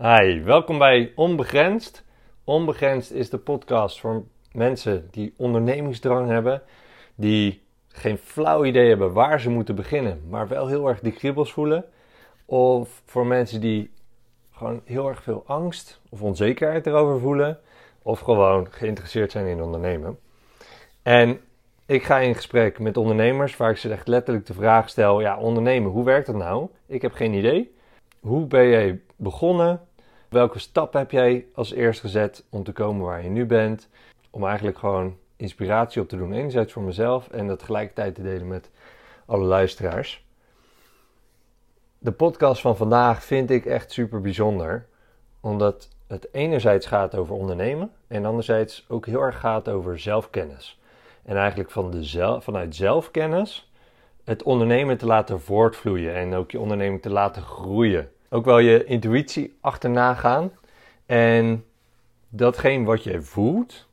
Hi, welkom bij Onbegrensd. Onbegrensd is de podcast voor mensen die ondernemingsdrang hebben, die geen flauw idee hebben waar ze moeten beginnen, maar wel heel erg die kriebels voelen. Of voor mensen die gewoon heel erg veel angst of onzekerheid erover voelen, of gewoon geïnteresseerd zijn in ondernemen. En ik ga in gesprek met ondernemers waar ik ze echt letterlijk de vraag stel: ja, ondernemen, hoe werkt dat nou? Ik heb geen idee. Hoe ben jij begonnen? Welke stap heb jij als eerst gezet om te komen waar je nu bent? Om eigenlijk gewoon inspiratie op te doen. Enerzijds voor mezelf en dat tegelijkertijd te delen met alle luisteraars. De podcast van vandaag vind ik echt super bijzonder. Omdat het enerzijds gaat over ondernemen en anderzijds ook heel erg gaat over zelfkennis. En eigenlijk van de vanuit zelfkennis het ondernemen te laten voortvloeien en ook je onderneming te laten groeien. Ook wel je intuïtie achterna gaan en datgene wat je voelt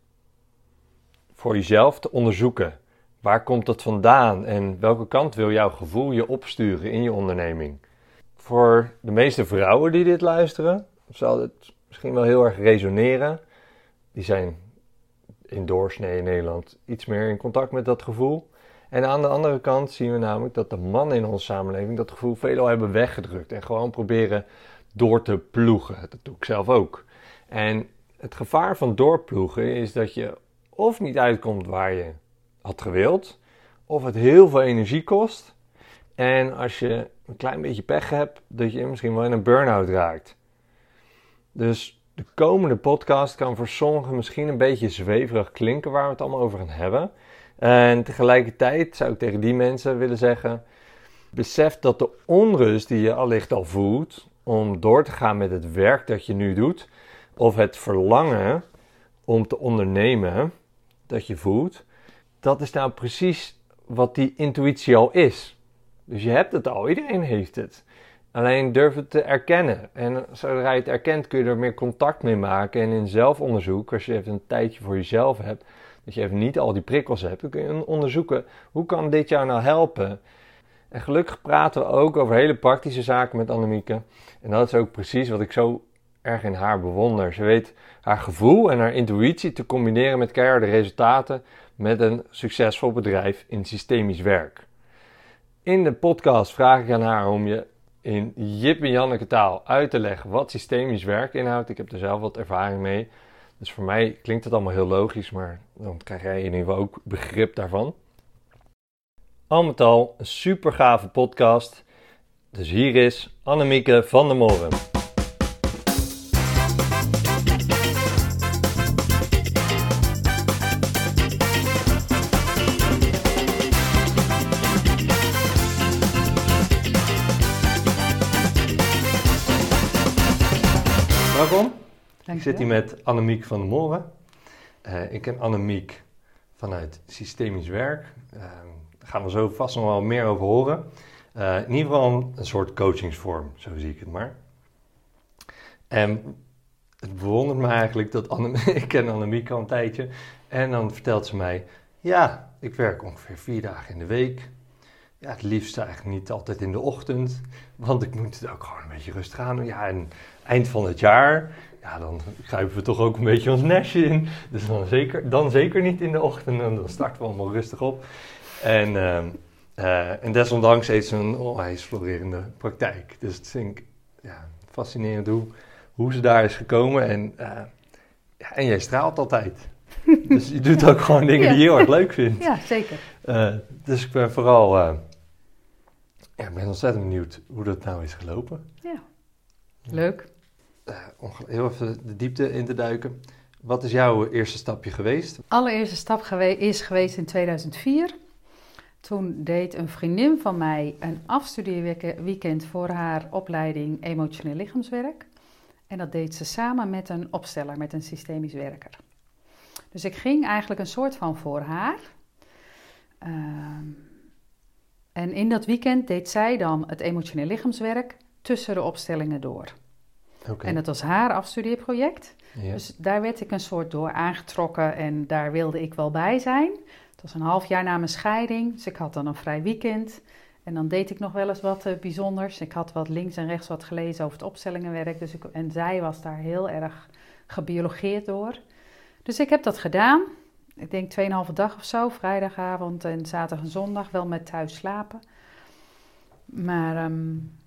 voor jezelf te onderzoeken. Waar komt dat vandaan en welke kant wil jouw gevoel je opsturen in je onderneming? Voor de meeste vrouwen die dit luisteren, zal het misschien wel heel erg resoneren. Die zijn in doorsnee in Nederland iets meer in contact met dat gevoel. En aan de andere kant zien we namelijk dat de mannen in onze samenleving dat gevoel veelal hebben weggedrukt. En gewoon proberen door te ploegen. Dat doe ik zelf ook. En het gevaar van doorploegen is dat je of niet uitkomt waar je had gewild, of het heel veel energie kost. En als je een klein beetje pech hebt, dat je misschien wel in een burn-out raakt. Dus de komende podcast kan voor sommigen misschien een beetje zweverig klinken waar we het allemaal over gaan hebben. En tegelijkertijd zou ik tegen die mensen willen zeggen: besef dat de onrust die je allicht al voelt om door te gaan met het werk dat je nu doet, of het verlangen om te ondernemen dat je voelt, dat is nou precies wat die intuïtie al is. Dus je hebt het al, iedereen heeft het. Alleen durf het te erkennen. En zodra je het erkent, kun je er meer contact mee maken. En in zelfonderzoek, als je even een tijdje voor jezelf hebt, dat je even niet al die prikkels hebt, dan kun je onderzoeken hoe kan dit jou nou helpen. En gelukkig praten we ook over hele praktische zaken met Annemieke. En dat is ook precies wat ik zo erg in haar bewonder. Ze weet haar gevoel en haar intuïtie te combineren met keiharde resultaten met een succesvol bedrijf in systemisch werk. In de podcast vraag ik aan haar om je in Jip en Janneke taal uit te leggen wat systemisch werk inhoudt. Ik heb er zelf wat ervaring mee. Dus voor mij klinkt het allemaal heel logisch, maar dan krijg jij in ieder geval ook begrip daarvan. Al met al een super gave podcast. Dus hier is Annemieke van der Moren. Ik zit hier met Annemiek van der Moren. Uh, ik ken Annemiek vanuit Systemisch Werk. Uh, daar gaan we zo vast nog wel meer over horen. Uh, in ieder geval een soort coachingsvorm, zo zie ik het maar. En het bewondert me eigenlijk dat Anne, ik ken Annemiek al een tijdje. En dan vertelt ze mij, ja, ik werk ongeveer vier dagen in de week. Ja, het liefst eigenlijk niet altijd in de ochtend, want ik moet het ook gewoon een beetje rustig aan doen. Ja, en eind van het jaar, ja, dan grijpen we toch ook een beetje ons nestje in. Dus dan zeker, dan zeker niet in de ochtend, en dan starten we allemaal rustig op. En, uh, uh, en desondanks heeft ze een onwijs florerende praktijk. Dus het vind ik ja, fascinerend hoe, hoe ze daar is gekomen. En, uh, ja, en jij straalt altijd. dus je doet ook gewoon dingen die je heel erg leuk vindt. Ja, zeker. Uh, dus ik ben vooral, ja, ik ben ontzettend benieuwd hoe dat nou is gelopen. Ja, leuk. Heel even de diepte in te duiken. Wat is jouw eerste stapje geweest? Allereerste stap is geweest in 2004. Toen deed een vriendin van mij een afstudeerweekend voor haar opleiding emotioneel lichaamswerk. En dat deed ze samen met een opsteller, met een systemisch werker. Dus ik ging eigenlijk een soort van voor haar. Uh, en in dat weekend deed zij dan het emotioneel lichaamswerk tussen de opstellingen door. Okay. En dat was haar afstudeerproject. Ja. Dus daar werd ik een soort door aangetrokken en daar wilde ik wel bij zijn. Het was een half jaar na mijn scheiding, dus ik had dan een vrij weekend. En dan deed ik nog wel eens wat uh, bijzonders. Ik had wat links en rechts wat gelezen over het opstellingenwerk. Dus ik, en zij was daar heel erg gebiologeerd door. Dus ik heb dat gedaan. Ik denk 2,5 dag of zo, vrijdagavond en zaterdag en zondag, wel met thuis slapen. Maar um,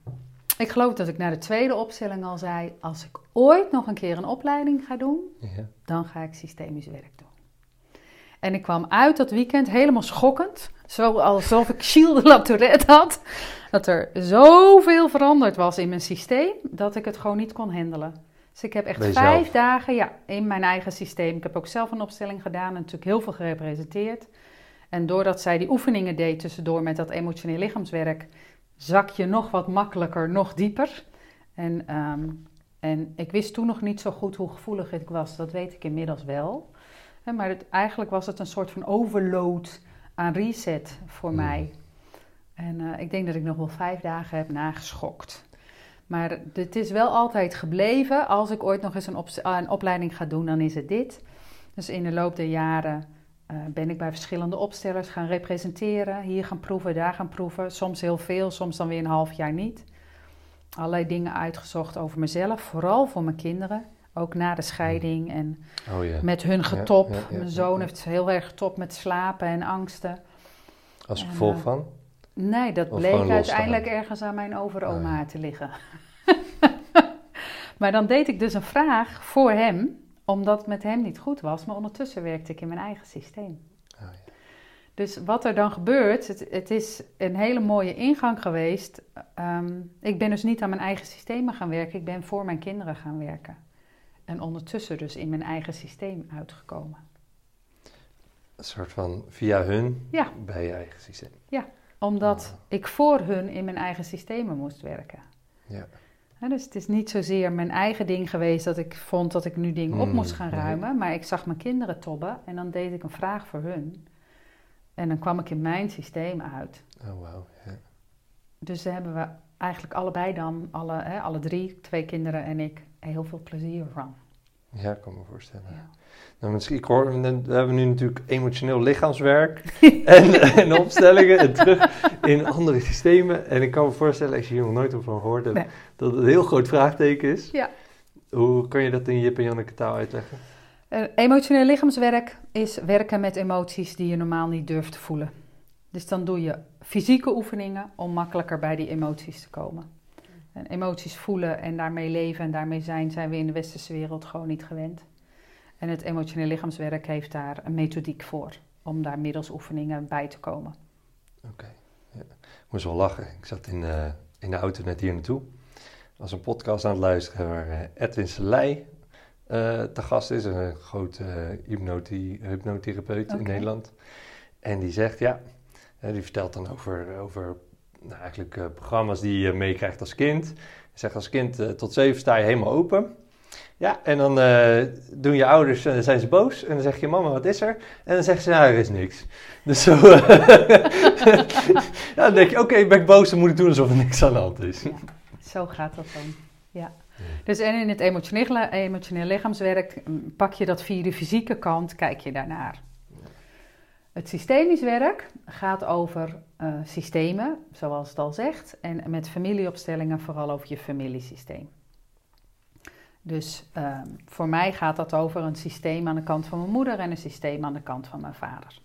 ik geloof dat ik na de tweede opstelling al zei: als ik ooit nog een keer een opleiding ga doen, ja. dan ga ik systemisch werk doen. En ik kwam uit dat weekend helemaal schokkend. Zo alsof ik Gilles de Latourette had. Dat er zoveel veranderd was in mijn systeem, dat ik het gewoon niet kon handelen. Dus ik heb echt vijf dagen ja, in mijn eigen systeem. Ik heb ook zelf een opstelling gedaan en natuurlijk heel veel gerepresenteerd. En doordat zij die oefeningen deed tussendoor met dat emotioneel lichaamswerk, zak je nog wat makkelijker, nog dieper. En, ehm, en ik wist toen nog niet zo goed hoe gevoelig ik was. Dat weet ik inmiddels wel. Maar het, eigenlijk was het een soort van overload aan reset voor hmm. mij. En uh, ik denk dat ik nog wel vijf dagen heb nageschokt. Maar het is wel altijd gebleven. Als ik ooit nog eens een, op, een opleiding ga doen, dan is het dit. Dus in de loop der jaren uh, ben ik bij verschillende opstellers gaan representeren. Hier gaan proeven, daar gaan proeven. Soms heel veel, soms dan weer een half jaar niet. Allerlei dingen uitgezocht over mezelf, vooral voor mijn kinderen. Ook na de scheiding en oh, yeah. met hun getop. Ja, mijn zoon heeft heel erg getop met slapen en angsten. Als gevolg uh, van? Nee, dat bleek uiteindelijk ergens aan mijn overoma ah, te liggen. maar dan deed ik dus een vraag voor hem, omdat het met hem niet goed was. Maar ondertussen werkte ik in mijn eigen systeem. Oh, ja. Dus wat er dan gebeurt, het, het, is een hele mooie ingang geweest. Um, ik ben dus niet aan mijn eigen systemen gaan werken, ik ben voor mijn kinderen gaan werken. En ondertussen dus in mijn eigen systeem uitgekomen. Een soort van via hun ja. bij je eigen systeem. Ja, omdat ah. ik voor hun in mijn eigen systemen moest werken. Ja. Dus het is niet zozeer mijn eigen ding geweest dat ik vond dat ik nu dingen op moest mm, gaan ruimen. Maar ik zag mijn kinderen tobben en dan deed ik een vraag voor hun. En dan kwam ik in mijn systeem uit. Oh, wow. Ja. Dus daar hebben we eigenlijk allebei dan, alle, hè, alle drie, twee kinderen en ik, heel veel plezier van. Ja, ik kan me voorstellen. Ja. Nou, misschien, ik hoor, we hebben nu natuurlijk emotioneel lichaamswerk en, en, opstellingen en terug in andere systemen. En ik kan me voorstellen, als je hier nog nooit over gehoord hebt, dat het een heel groot vraagteken is. Ja. Hoe kan je dat in Jip en Janneke taal uitleggen? Uh, emotioneel lichaamswerk is werken met emoties die je normaal niet durft te voelen. Dus dan doe je fysieke oefeningen om makkelijker bij die emoties te komen. En emoties voelen en daarmee leven en daarmee zijn, zijn we in de westerse wereld gewoon niet gewend. En het emotioneel lichaamswerk heeft daar een methodiek voor, om daar middels oefeningen bij te komen. Oké, ja. ik moest wel lachen. Ik zat in, uh, in de auto net hier naartoe. Was een podcast aan het luisteren waar uh, Edwin Selei uh, te gast is, een grote hypnotie, hypnotherapeut in Nederland. En die zegt, ja, die vertelt dan over, over nou, eigenlijk programma's die je meekrijgt als kind. Hij zegt als kind tot zeven sta je helemaal open. Ja, en dan uh, doen je ouders, en dan zijn ze boos. En dan zeg je, mama, wat is er? En dan zegt ze, ja, er is niks. Dus zo, ja, dan denk je, oké, okay, ben ik boos, dan moet ik doen alsof er niks aan de hand is. Ja, zo gaat dat dan, ja. Dus en in het emotioneel, emotioneel lichaamswerk mm, pak je dat via de fysieke kant, kijk je daarnaar. Het systemisch werk gaat over uh, systemen, zoals het al zegt, en met familieopstellingen vooral over je familiesysteem. Dus um, voor mij gaat dat over een systeem aan de kant van mijn moeder en een systeem aan de kant van mijn vader.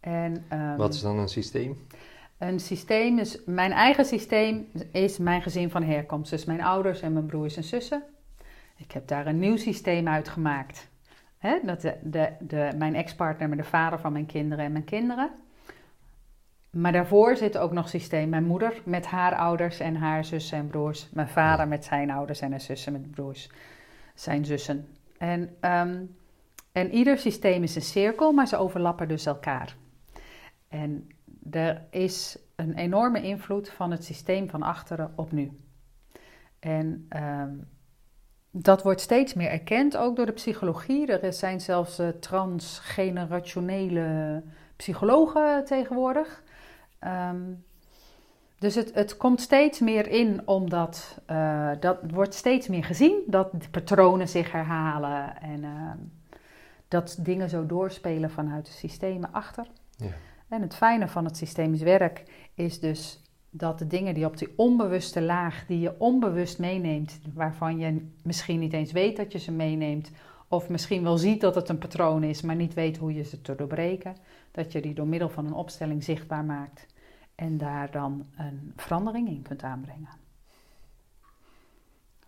En, um, Wat is dan een systeem? Een systeem is, mijn eigen systeem is mijn gezin van herkomst. Dus mijn ouders en mijn broers en zussen. Ik heb daar een nieuw systeem uit gemaakt. dat de, de, de, mijn ex-partner met de vader van mijn kinderen en mijn kinderen. Maar daarvoor zit ook nog systeem. Mijn moeder met haar ouders en haar zussen en broers. Mijn vader met zijn ouders en zijn zussen met broers. Zijn zussen. En, um, en ieder systeem is een cirkel, maar ze overlappen dus elkaar. En er is een enorme invloed van het systeem van achteren op nu. En um, dat wordt steeds meer erkend, ook door de psychologie. Er zijn zelfs uh, transgenerationele psychologen tegenwoordig. Um, dus het, het komt steeds meer in, omdat uh, dat wordt steeds meer gezien, dat de patronen zich herhalen en uh, dat dingen zo doorspelen vanuit de systemen achter. Ja. En het fijne van het systemisch werk is dus dat de dingen die op die onbewuste laag, die je onbewust meeneemt, waarvan je misschien niet eens weet dat je ze meeneemt, of misschien wel ziet dat het een patroon is, maar niet weet hoe je ze te doorbreken, dat je die door middel van een opstelling zichtbaar maakt en daar dan een verandering in kunt aanbrengen.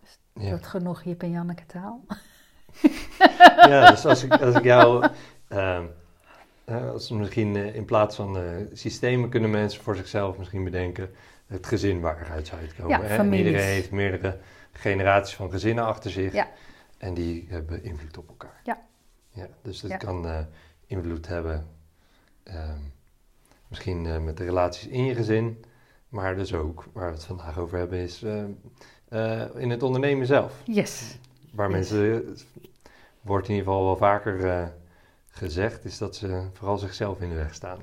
Is Ja. dat genoeg Jip en Janneke taal? Ja, dus als ik, als ik jou... ehm, eh, als misschien eh, in plaats van eh, systemen kunnen mensen voor zichzelf misschien bedenken het gezin waar eruit zou uitkomen. Ja, hè? Iedereen heeft meerdere generaties van gezinnen achter zich. Ja. En die hebben invloed op elkaar. Ja. ja dus dat Ja. kan eh, invloed hebben ehm, misschien eh, met de relaties in je gezin. Maar dus ook, waar we het vandaag over hebben, is eh, eh, in het ondernemen zelf. Yes. Waar Yes. mensen, wordt in ieder geval wel vaker gezegd, is dat ze vooral zichzelf in de weg staan.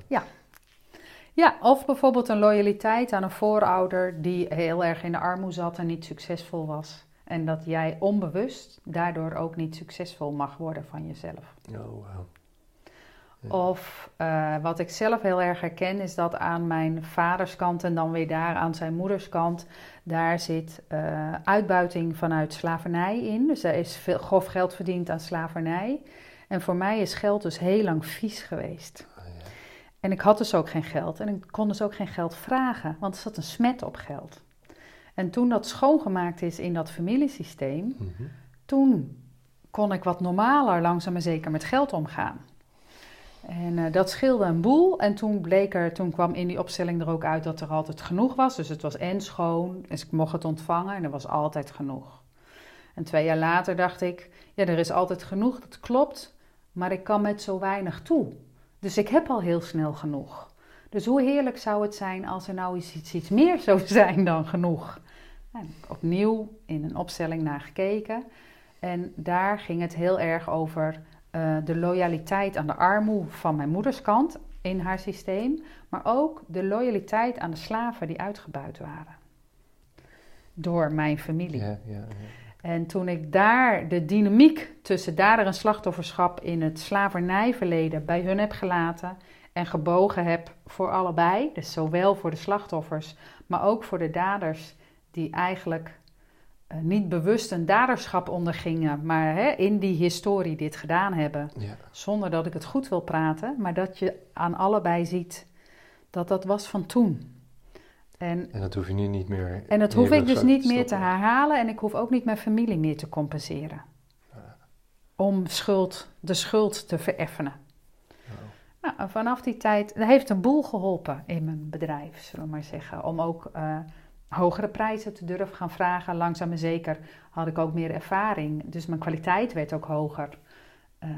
Ja, of bijvoorbeeld een loyaliteit aan een voorouder die heel erg in de armoede zat en niet succesvol was. En dat jij onbewust daardoor ook niet succesvol mag worden van jezelf. Oh. Ja. Of eh, wat ik zelf heel erg herken is dat aan mijn vaderskant en dan weer daar aan zijn moederskant, daar zit eh, uitbuiting vanuit slavernij in. Dus er is veel, grof geld verdiend aan slavernij. En voor mij is geld dus heel lang vies geweest. Ah, ja. En ik had dus ook geen geld en ik kon dus ook geen geld vragen, want er zat een smet op geld. En toen dat schoongemaakt is in dat familiesysteem, Mhm. toen kon ik wat normaler langzaam maar zeker met geld omgaan. En eh, dat scheelde een boel. En toen bleek er, toen kwam in die opstelling er ook uit dat er altijd genoeg was. Dus het was en schoon, dus ik mocht het ontvangen en er was altijd genoeg. En twee jaar later dacht ik, ja, er is altijd genoeg, dat klopt, maar ik kan met zo weinig toe. Dus ik heb al heel snel genoeg. Dus hoe heerlijk zou het zijn als er nou iets, iets, meer zou zijn dan genoeg? En opnieuw in een opstelling naar gekeken. En daar ging het heel erg over eh, de loyaliteit aan de armoede van mijn moeders kant in haar systeem, maar ook de loyaliteit aan de slaven die uitgebuit waren door mijn familie. Ja, ja, ja. En toen ik daar de dynamiek tussen dader en slachtofferschap in het slavernijverleden bij hun heb gelaten en gebogen heb voor allebei, dus zowel voor de slachtoffers, maar ook voor de daders die eigenlijk eh, niet bewust een daderschap ondergingen, maar hè, in die historie dit gedaan hebben, ja. zonder dat ik het goed wil praten, maar dat je aan allebei ziet dat dat was van toen. En En dat hoef je nu niet meer. en dat hoef ik dus niet meer te herhalen en ik hoef ook niet mijn familie meer te compenseren. Om schuld, de schuld te vereffenen. Nou, vanaf die tijd, dat heeft een boel geholpen in mijn bedrijf, zullen we maar zeggen. Om ook eh, hogere prijzen te durven gaan vragen. Langzaam en zeker had ik ook meer ervaring. Dus mijn kwaliteit werd ook hoger. Eh,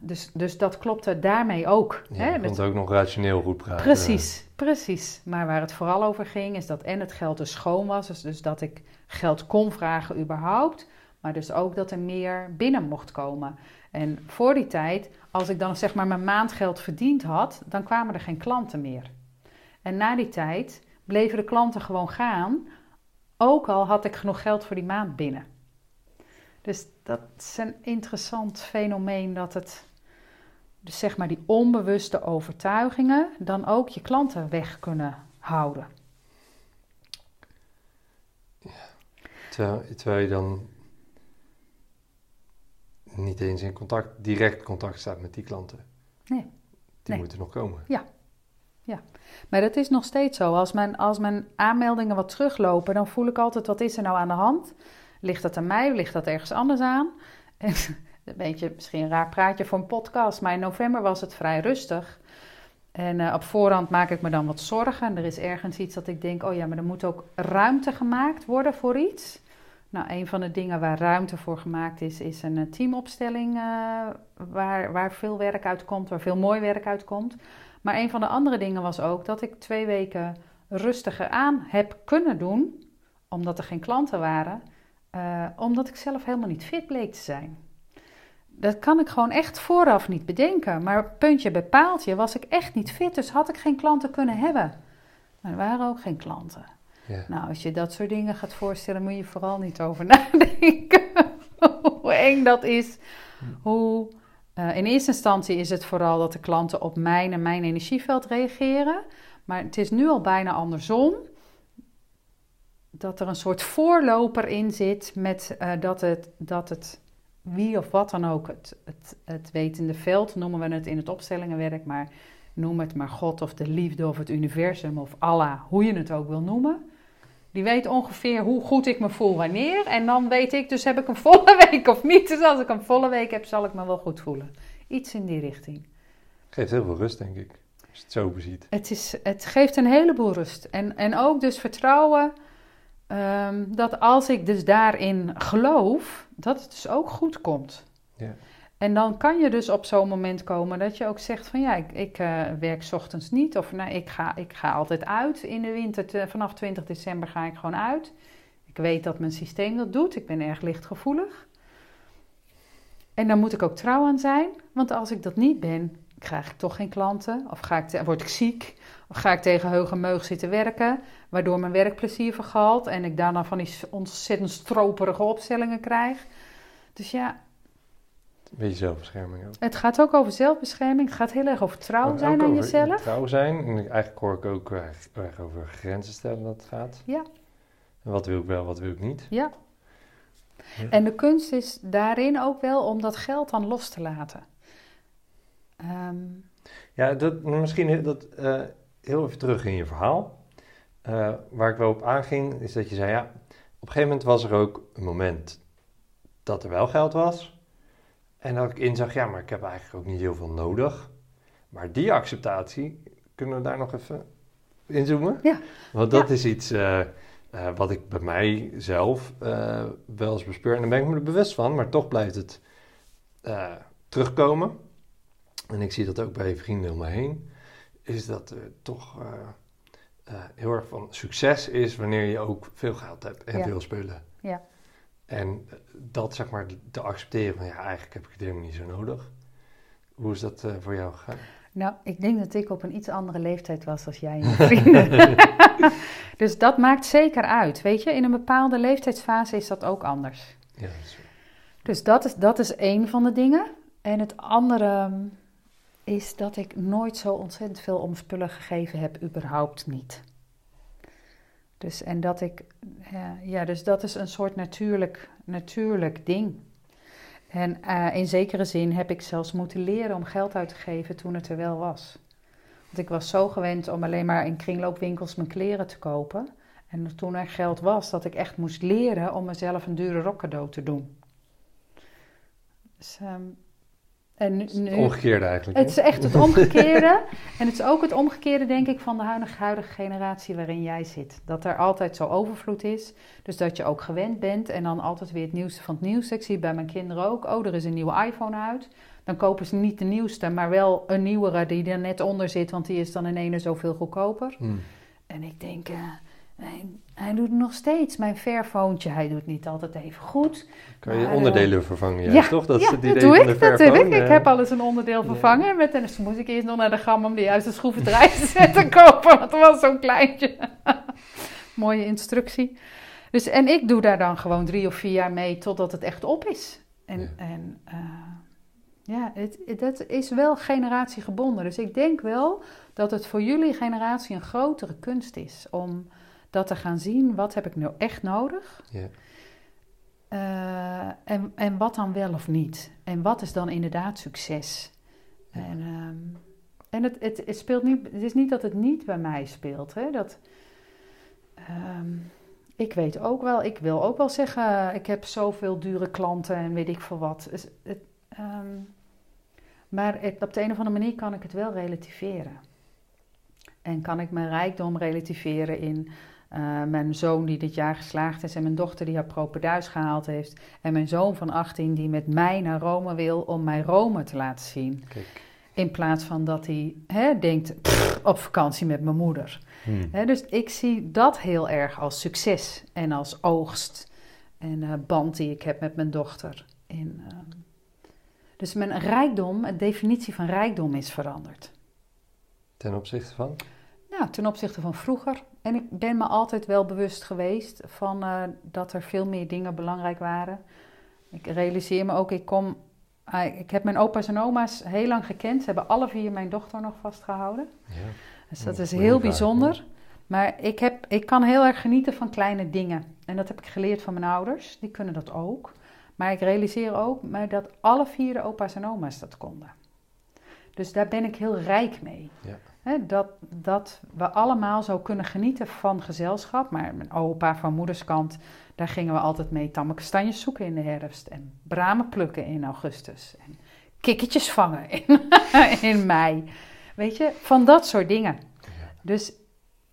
dus, dus dat klopte daarmee ook. Ja, hè, je kon het ook nog rationeel goed praten. Precies, precies. Maar waar het vooral over ging, is dat en het geld dus schoon was. Dus, dus dat ik geld kon vragen überhaupt. Maar dus ook dat er meer binnen mocht komen. En voor die tijd, als ik dan zeg maar mijn maandgeld verdiend had, dan kwamen er geen klanten meer. En na die tijd bleven de klanten gewoon gaan, ook al had ik genoeg geld voor die maand binnen. Dus dat is een interessant fenomeen dat het dus zeg maar die onbewuste overtuigingen dan ook je klanten weg kunnen houden. Terwijl, terwijl je dan niet eens in contact, direct contact staat met die klanten. Nee. Die Nee. moeten nog komen. Maar dat is nog steeds zo. Als mijn, als mijn aanmeldingen wat teruglopen, dan voel ik altijd wat is er nou aan de hand? Ligt dat aan mij? Ligt dat ergens anders aan? En, een beetje misschien een raar praatje voor een podcast, maar in november was het vrij rustig. En eh, op voorhand maak ik me dan wat zorgen. Er is ergens iets dat ik denk, oh ja, maar er moet ook ruimte gemaakt worden voor iets. Nou, een van de dingen waar ruimte voor gemaakt is, is een eh, teamopstelling eh, waar, waar veel werk uitkomt, waar veel mooi werk uitkomt. Maar een van de andere dingen was ook dat ik twee weken rustiger aan heb kunnen doen, omdat er geen klanten waren, eh, omdat ik zelf helemaal niet fit bleek te zijn. Dat kan ik gewoon echt vooraf niet bedenken. Maar puntje bij paaltje was ik echt niet fit, dus had ik geen klanten kunnen hebben. Maar er waren ook geen klanten. Nou, als je dat soort dingen gaat voorstellen, moet je vooral niet over nadenken. hoe eng dat is. Hoe Eh, in eerste instantie is het vooral dat de klanten op mijn en mijn energieveld reageren. Maar het is nu al bijna andersom. Dat er een soort voorloper in zit met eh, dat, het, dat het wie of wat dan ook, het, het, het wetende veld noemen we het in het opstellingenwerk, maar noem het maar God of de liefde of het universum of Allah, hoe je het ook wil noemen. Die weet ongeveer hoe goed ik me voel wanneer. En dan weet ik, dus heb ik een volle week of niet. Dus als ik een volle week heb, zal ik me wel goed voelen. Iets in die richting. Geeft heel veel rust, denk ik. Als je het zo beziet. Het, is, het geeft een heleboel rust. En, en ook dus vertrouwen ehm, dat als ik dus daarin geloof, dat het dus ook goed komt. Ja. En dan kan je dus op zo'n moment komen dat je ook zegt van ja, ik, ik uh, werk ochtends niet. Of nou, ik ga, ik ga altijd uit in de winter. Te, vanaf 20 december ga ik gewoon uit. Ik weet dat mijn systeem dat doet. Ik ben erg lichtgevoelig. En daar moet ik ook trouw aan zijn. Want als ik dat niet ben, krijg ik toch geen klanten. Of ga ik word ik ziek. Of ga ik tegen heuge meug zitten werken. Waardoor mijn werkplezier vergalt. En ik daarna van die ontzettend stroperige opstellingen krijg. Dus ja, een beetje zelfbescherming ook. Het gaat ook over zelfbescherming. Het gaat heel erg over trouw zijn aan jezelf. Trouw zijn. En eigenlijk hoor ik ook erg over grenzen stellen dat het gaat. Ja. En wat wil ik wel, wat wil ik niet. Ja. Ja. En de kunst is daarin ook wel om dat geld dan los te laten. Ehm, Ja, dat, misschien heel- dat, eh, heel even terug in je verhaal. Eh, waar ik wel op aanging, is dat je zei, ja, op een gegeven moment was er ook een moment dat er wel geld was. En dat ik inzag, ja, maar ik heb eigenlijk ook niet heel veel nodig. Maar die acceptatie, kunnen we daar nog even inzoomen? Ja. Want dat Ja. is iets eh, eh, wat ik bij mijzelf eh wel eens bespeur. En daar ben ik me er bewust van, maar toch blijft het terugkomen. En ik zie dat ook bij vrienden om me heen. Is dat er toch heel erg van succes is wanneer je ook veel geld hebt en Ja. veel spullen. Ja. En dat zeg maar te accepteren van ja, eigenlijk heb ik het helemaal niet zo nodig. Hoe is dat eh, voor jou gegaan? nou, ik denk dat ik op een iets andere leeftijd was als jij en je vrienden. dus dat maakt zeker uit. Weet je, in een bepaalde leeftijdsfase is dat ook anders. Ja, dat is- Dus dat is, dat is één van de dingen. En het andere mm, is dat ik nooit zo ontzettend veel om spullen gegeven heb, überhaupt niet. Dus, en dat ik, ja, dus dat is een soort natuurlijk, natuurlijk ding. En eh, in zekere zin heb ik zelfs moeten leren om geld uit te geven toen het er wel was. Want ik was zo gewend om alleen maar in kringloopwinkels mijn kleren te kopen. En toen er geld was, dat ik echt moest leren om mezelf een dure rok cadeau te doen. Dus, ehm, en nu, het omgekeerde eigenlijk. het is echt het omgekeerde. en het is ook het omgekeerde, denk ik, van de huidige, huidige generatie waarin jij zit. Dat er altijd zo overvloed is. Dus dat je ook gewend bent en dan altijd weer het nieuwste van het nieuwste. Ik zie bij mijn kinderen ook. Oh, er is een nieuwe iPhone uit. Dan kopen ze niet de nieuwste, maar wel een nieuwere die er net onder zit, want die is dan in ene zoveel goedkoper. Hmm. En ik denk, eh, hij, doet nog steeds mijn Fairphone. Hij doet niet altijd even goed. Kan je onderdelen vervangen juist, ja, toch? Dat ja, dat doe ik natuurlijk. Ik eh. heb al eens een onderdeel Ja. vervangen. Met, en dus moest ik eerst nog naar de gam om de juiste schroevendraai te zetten kopen. Want er was zo'n kleintje. Mooie instructie. Dus, en ik doe daar dan gewoon drie of vier jaar mee totdat het echt op is. En Ja. en, eh, ja het, het- dat is wel generatiegebonden. Dus ik denk wel dat het voor jullie generatie een grotere kunst is. Om dat te gaan zien. Wat heb ik nu echt nodig? Ja. Eh, en, en wat dan wel of niet? En wat is dan inderdaad succes? Ja. En, ehm, en het, het, het speelt niet, het is niet dat het niet bij mij speelt. Hè? Dat, ehm, ik weet ook wel, ik wil ook wel zeggen, ik heb zoveel dure klanten en weet ik veel wat. Dus het, ehm, maar het- op de een of andere manier kan ik het wel relativeren. En kan ik mijn rijkdom relativeren in eh, mijn zoon die dit jaar geslaagd is en mijn dochter die haar propenduis gehaald heeft. En mijn zoon van 18 die met mij naar Rome wil om mij Rome te laten zien. Kijk. In plaats van dat hij hè, denkt "Pff, op vakantie met mijn moeder. Hmm. Hè, dus ik zie dat heel erg als succes en als oogst. En eh, band die ik heb met mijn dochter. En, ehm, dus mijn rijkdom, de definitie van rijkdom is veranderd. Ten opzichte van? Nou, ten opzichte van vroeger. En ik ben me altijd wel bewust geweest van eh, dat er veel meer dingen belangrijk waren. Ik realiseer me ook, ik kom ah, ik heb mijn opa's en oma's heel lang gekend. Ze hebben alle vier mijn dochter nog vastgehouden. Ja. Dus dat Ja, is heel vraag, bijzonder. Maar ik, heb, ik kan heel erg genieten van kleine dingen. En dat heb ik geleerd van mijn ouders. Die kunnen dat ook. Maar ik realiseer ook maar dat alle vier de opa's en oma's dat konden. Dus daar ben ik heel rijk mee. Ja. Dat, dat we allemaal zo kunnen genieten van gezelschap. Maar mijn opa van moederskant, daar gingen we altijd mee tamme kastanjes zoeken in de herfst. En bramen plukken in augustus. En kikketjes vangen in, in mei. Weet je, van dat soort dingen. Dus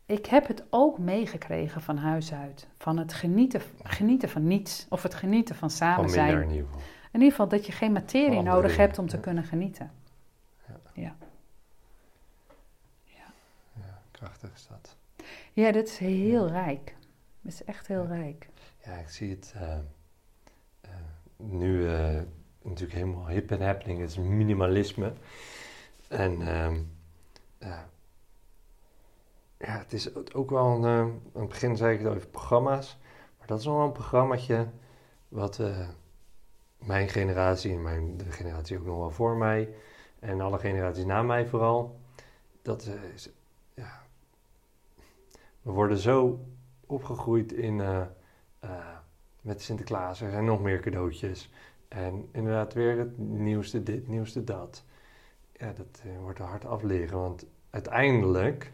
ik heb het ook meegekregen van huis uit. Van het genieten, genieten van niets. Of het genieten van samen zijn. in ieder geval. In ieder geval dat je geen materie nodig dingen, hebt om te ja. kunnen genieten. Ja, krachtig Ja, dat is heel rijk. Dat is echt heel Ja. rijk. Ja, ik zie het eh, eh, nu eh, natuurlijk helemaal hip en happening. Het is minimalisme. En ehm, ja, ja, het is ook wel een... aan het begin zei ik het over programma's. Maar dat is wel een programmaatje wat mijn generatie en mijn, de generatie ook nog wel voor mij... en alle generaties na mij vooral... dat is... We worden zo opgegroeid in... eh, eh, met Sinterklaas. Er zijn nog meer cadeautjes. En inderdaad weer het nieuwste dit, nieuwste dat. Ja, dat eh, wordt er hard afleren. Want uiteindelijk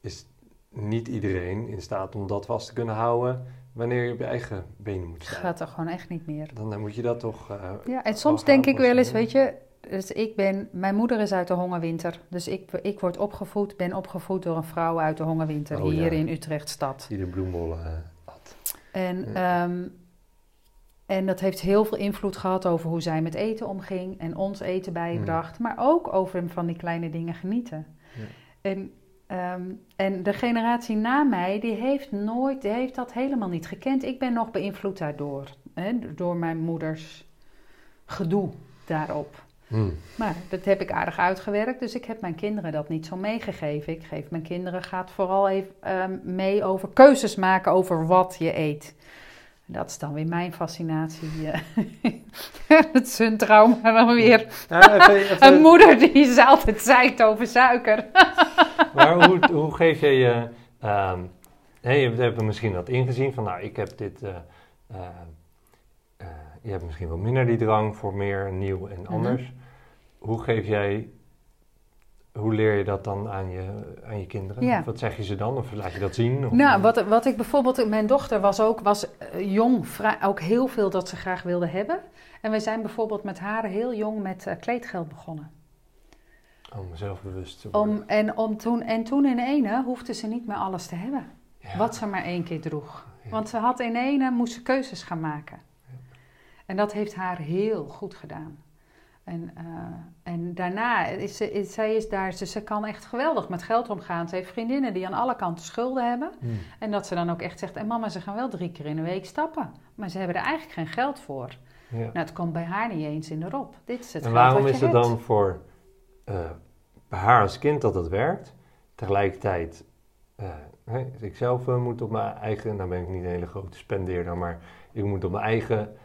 is niet iedereen in staat om dat vast te kunnen houden wanneer je op je eigen benen moet Het staan. gaat er gewoon echt niet meer. Dan eh, moet je dat toch... eh, Ja, en soms denk ik wel eens, weet je, dus ik ben, mijn moeder is uit de hongerwinter. Dus ik, ik word opgevoed, ben opgevoed door een vrouw uit de hongerwinter Oh, hier ja. in Utrecht stad. Die de bloembollen eh, had. En, Ja. ehm, en dat heeft heel veel invloed gehad over hoe zij met eten omging en ons eten bijbracht. Maar ook over van die kleine dingen genieten. Ja. En, ehm, en de generatie na mij, die heeft nooit, die heeft dat helemaal niet gekend. Ik ben nog beïnvloed daardoor. Hè, door mijn moeders gedoe daarop. Hm. Maar dat heb ik aardig uitgewerkt, dus ik heb mijn kinderen dat niet zo meegegeven. Ik geef mijn kinderen, gaat vooral even ehm, mee over keuzes maken over wat je eet. Dat is dan weer mijn fascinatie. eh. het is hun trauma dan weer. Ja, even- even- Een moeder die is altijd zeikt over suiker. Maar hoe, hoe geef je je... ehm je hebt misschien wat ingezien van, nou, ik heb dit... eh, eh, je hebt misschien wat minder die drang voor meer nieuw en Mhm. anders. Hoe geef jij... Hoe leer je dat dan aan je, aan je kinderen? Ja. Wat zeg je ze dan? Of laat je dat zien? Of, Nou, wat, wat ik bijvoorbeeld, mijn dochter was ook was eh, jong, ook heel veel dat ze graag wilde hebben. En we zijn bijvoorbeeld met haar heel jong met eh, kleedgeld begonnen. Om zelfbewust te worden. Om, en, om toen, en toen in ene hoefde ze niet meer alles te hebben. Ja. Wat ze maar één keer droeg. Ja. Want ze had in ene, moest ze keuzes gaan maken. En dat heeft haar heel goed gedaan. En, eh, en daarna, is ze, is, zij is daar, ze, ze kan echt geweldig met geld omgaan. Ze heeft vriendinnen die aan alle kanten schulden hebben. Hm. En dat ze dan ook echt zegt, en mama, ze gaan wel drie keer in de week stappen. Maar ze hebben er eigenlijk geen geld voor. Ja. Nou, het komt bij haar niet eens in de rop. Dit is het En waarom is het hebt. dan voor eh, bij haar als kind dat het werkt? Tegelijkertijd, hè, ik zelf moet op mijn eigen, nou ben ik niet een hele grote spendeerder, maar ik moet op mijn eigen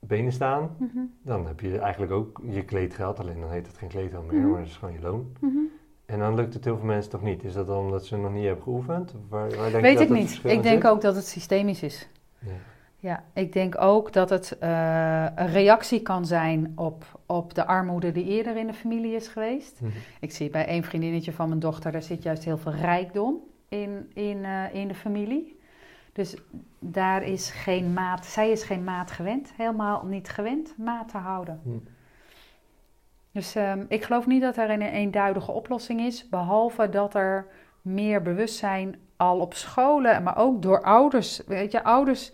benen staan. Mhm, Dan heb je eigenlijk ook je kleedgeld, alleen dan heet het geen kleedgeld meer, Mhm. maar dat is gewoon je loon. mhm. En dan lukt het heel veel mensen toch niet. Is dat dan omdat ze nog niet hebben geoefend? Waar, waar denk je Weet dat ik het niet. Ik denk ook dat het systemisch is. Ja. Ja, ik denk ook dat het eh, een reactie kan zijn op, op de armoede die eerder in de familie is geweest. Ik zie bij één vriendinnetje van mijn dochter, daar zit juist heel veel rijkdom in, in, eh, in de familie. Dus daar is geen maat, zij is geen maat gewend, helemaal niet gewend maat te houden. Hm. Dus ehm, ik geloof niet dat er een eenduidige oplossing is, behalve dat er meer bewustzijn al op scholen, maar ook door ouders. Weet je, ouders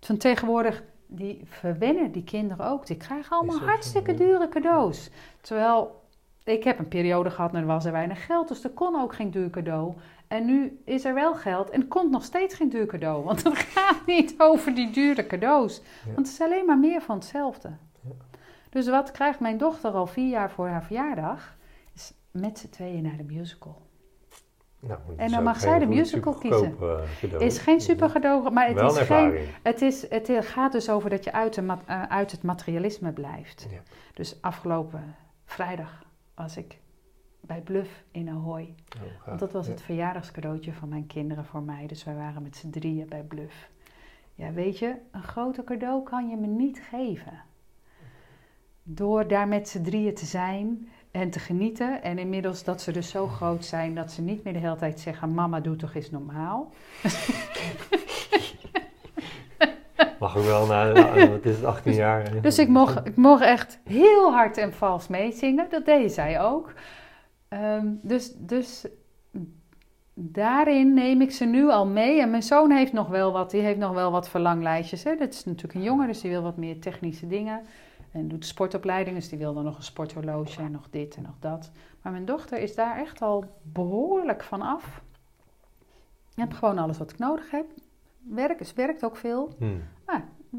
van tegenwoordig, die verwennen die kinderen ook. Die krijgen allemaal zo, hartstikke ja. dure cadeaus. Terwijl, ik heb een periode gehad en er was er weinig geld, dus er kon ook geen duur cadeau. En nu is er wel geld en komt nog steeds geen duur cadeau. Want het gaat niet over die dure cadeaus. Ja. Want het is alleen maar meer van hetzelfde. Ja. Dus wat krijgt mijn dochter al vier jaar voor haar verjaardag? Is met z'n tweeën naar de musical. Nou, En dan mag zij de musical eh, cadeau. Is geen super cadeau, maar het Wel is een geen. Het, is, het gaat dus over dat je uit, de eh, uit het materialisme blijft. Ja. Dus afgelopen vrijdag was ik bij Bluff in Ahoy. Oh. Want dat was Ja. het verjaardagscadeautje van mijn kinderen voor mij. Dus wij waren met z'n drieën bij Bluff. Ja, weet je, een groter cadeau kan je me niet geven. Door daar met z'n drieën te zijn en te genieten. En inmiddels dat ze dus zo groot zijn dat ze niet meer de hele tijd zeggen: Mama, doe toch eens normaal. Mag ook wel na, na- wat is het, 18 jaar? hè? Dus ik mocht, ik mocht echt heel hard en vals meezingen. Dat deed zij ook. Ehm, dus, dus daarin neem ik ze nu al mee. En mijn zoon heeft nog wel wat, die heeft nog wel wat verlanglijstjes. Hè. Dat is natuurlijk een jongen, dus die wil wat meer technische dingen. En doet sportopleiding, dus die wil dan nog een sporthorloge en nog dit en nog dat. Maar mijn dochter is daar echt al behoorlijk van af. Ik heb gewoon alles wat ik nodig heb. Werk, ze werkt ook veel. Hmm.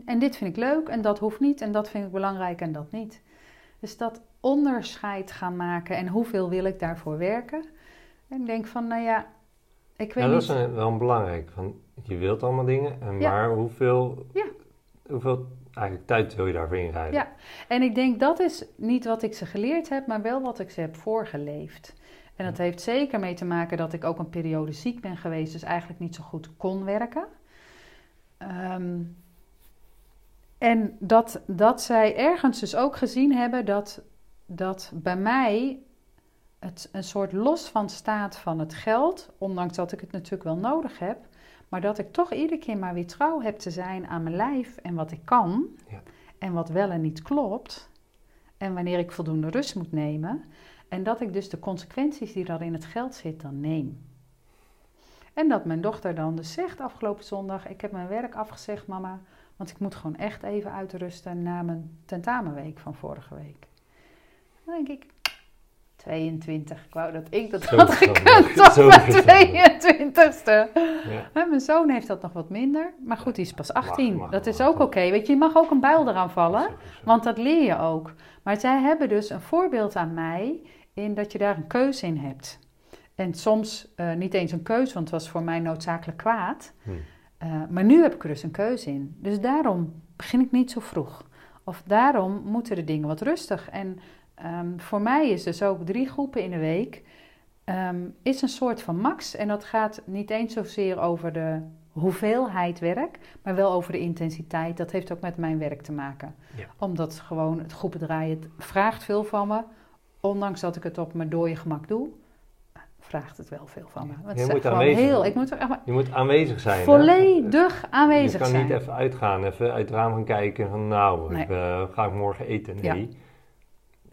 En dit vind ik leuk en dat hoeft niet en dat vind ik belangrijk en dat niet. Dus dat onderscheid gaan maken en hoeveel wil ik daarvoor werken. En ik denk van, nou ja, ik weet Ja, dat niet. is een- wel belangrijk. Van, je wilt allemaal dingen, en Ja. maar hoeveel, Ja. hoeveel eigenlijk tijd wil je daarvoor inrijden? Ja. En ik denk dat is niet wat ik ze geleerd heb, maar wel wat ik ze heb voorgeleefd. En dat heeft zeker mee te maken dat ik ook een periode ziek ben geweest, dus eigenlijk niet zo goed kon werken. Ehm, en dat, dat zij ergens dus ook gezien hebben dat, dat bij mij het een soort los van staat van het geld, ondanks dat ik het natuurlijk wel nodig heb, maar dat ik toch iedere keer maar weer trouw heb te zijn aan mijn lijf en wat ik kan Ja. en wat wel en niet klopt. En wanneer ik voldoende rust moet nemen. En dat ik dus de consequenties die er in het geld zit dan neem. En dat mijn dochter dan dus zegt afgelopen zondag: Ik heb mijn werk afgezegd, mama. Want ik moet gewoon echt even uitrusten na mijn tentamenweek van vorige week. Dan denk ik: 22. Ik wou dat ik dat Zo had gekund op mijn verstandig. 22ste. Ja. Mijn zoon heeft dat nog wat minder. Maar goed, die is pas 18. mag dat is ook oké. Weet je, je mag ook een buil eraan vallen. Want dat leer je ook. Maar zij hebben dus een voorbeeld aan mij in dat je daar een keuze in hebt. En soms eh, niet eens een keuze, want het was voor mij noodzakelijk kwaad. Hmm. Eh, maar nu heb ik er dus een keuze in. Dus daarom begin ik niet zo vroeg. Of daarom moeten de dingen wat rustig. En ehm, voor mij is dus ook drie groepen in de week. ehm, is een soort van max. En dat gaat niet eens zozeer over de hoeveelheid werk, maar wel over de intensiteit. Dat heeft ook met mijn werk te maken. Ja. Omdat gewoon het groependraaien het vraagt veel van me. Ondanks dat ik het op mijn dode gemak doe, vraagt het wel veel van me. Want Je moet aanwezig heel, zijn. ik moet echt maar Je moet aanwezig zijn. hè? volledig aanwezig Je kan zijn. niet even uitgaan, even uit het raam gaan kijken van nou, Nee. ik, eh, ga ik morgen eten? Ja.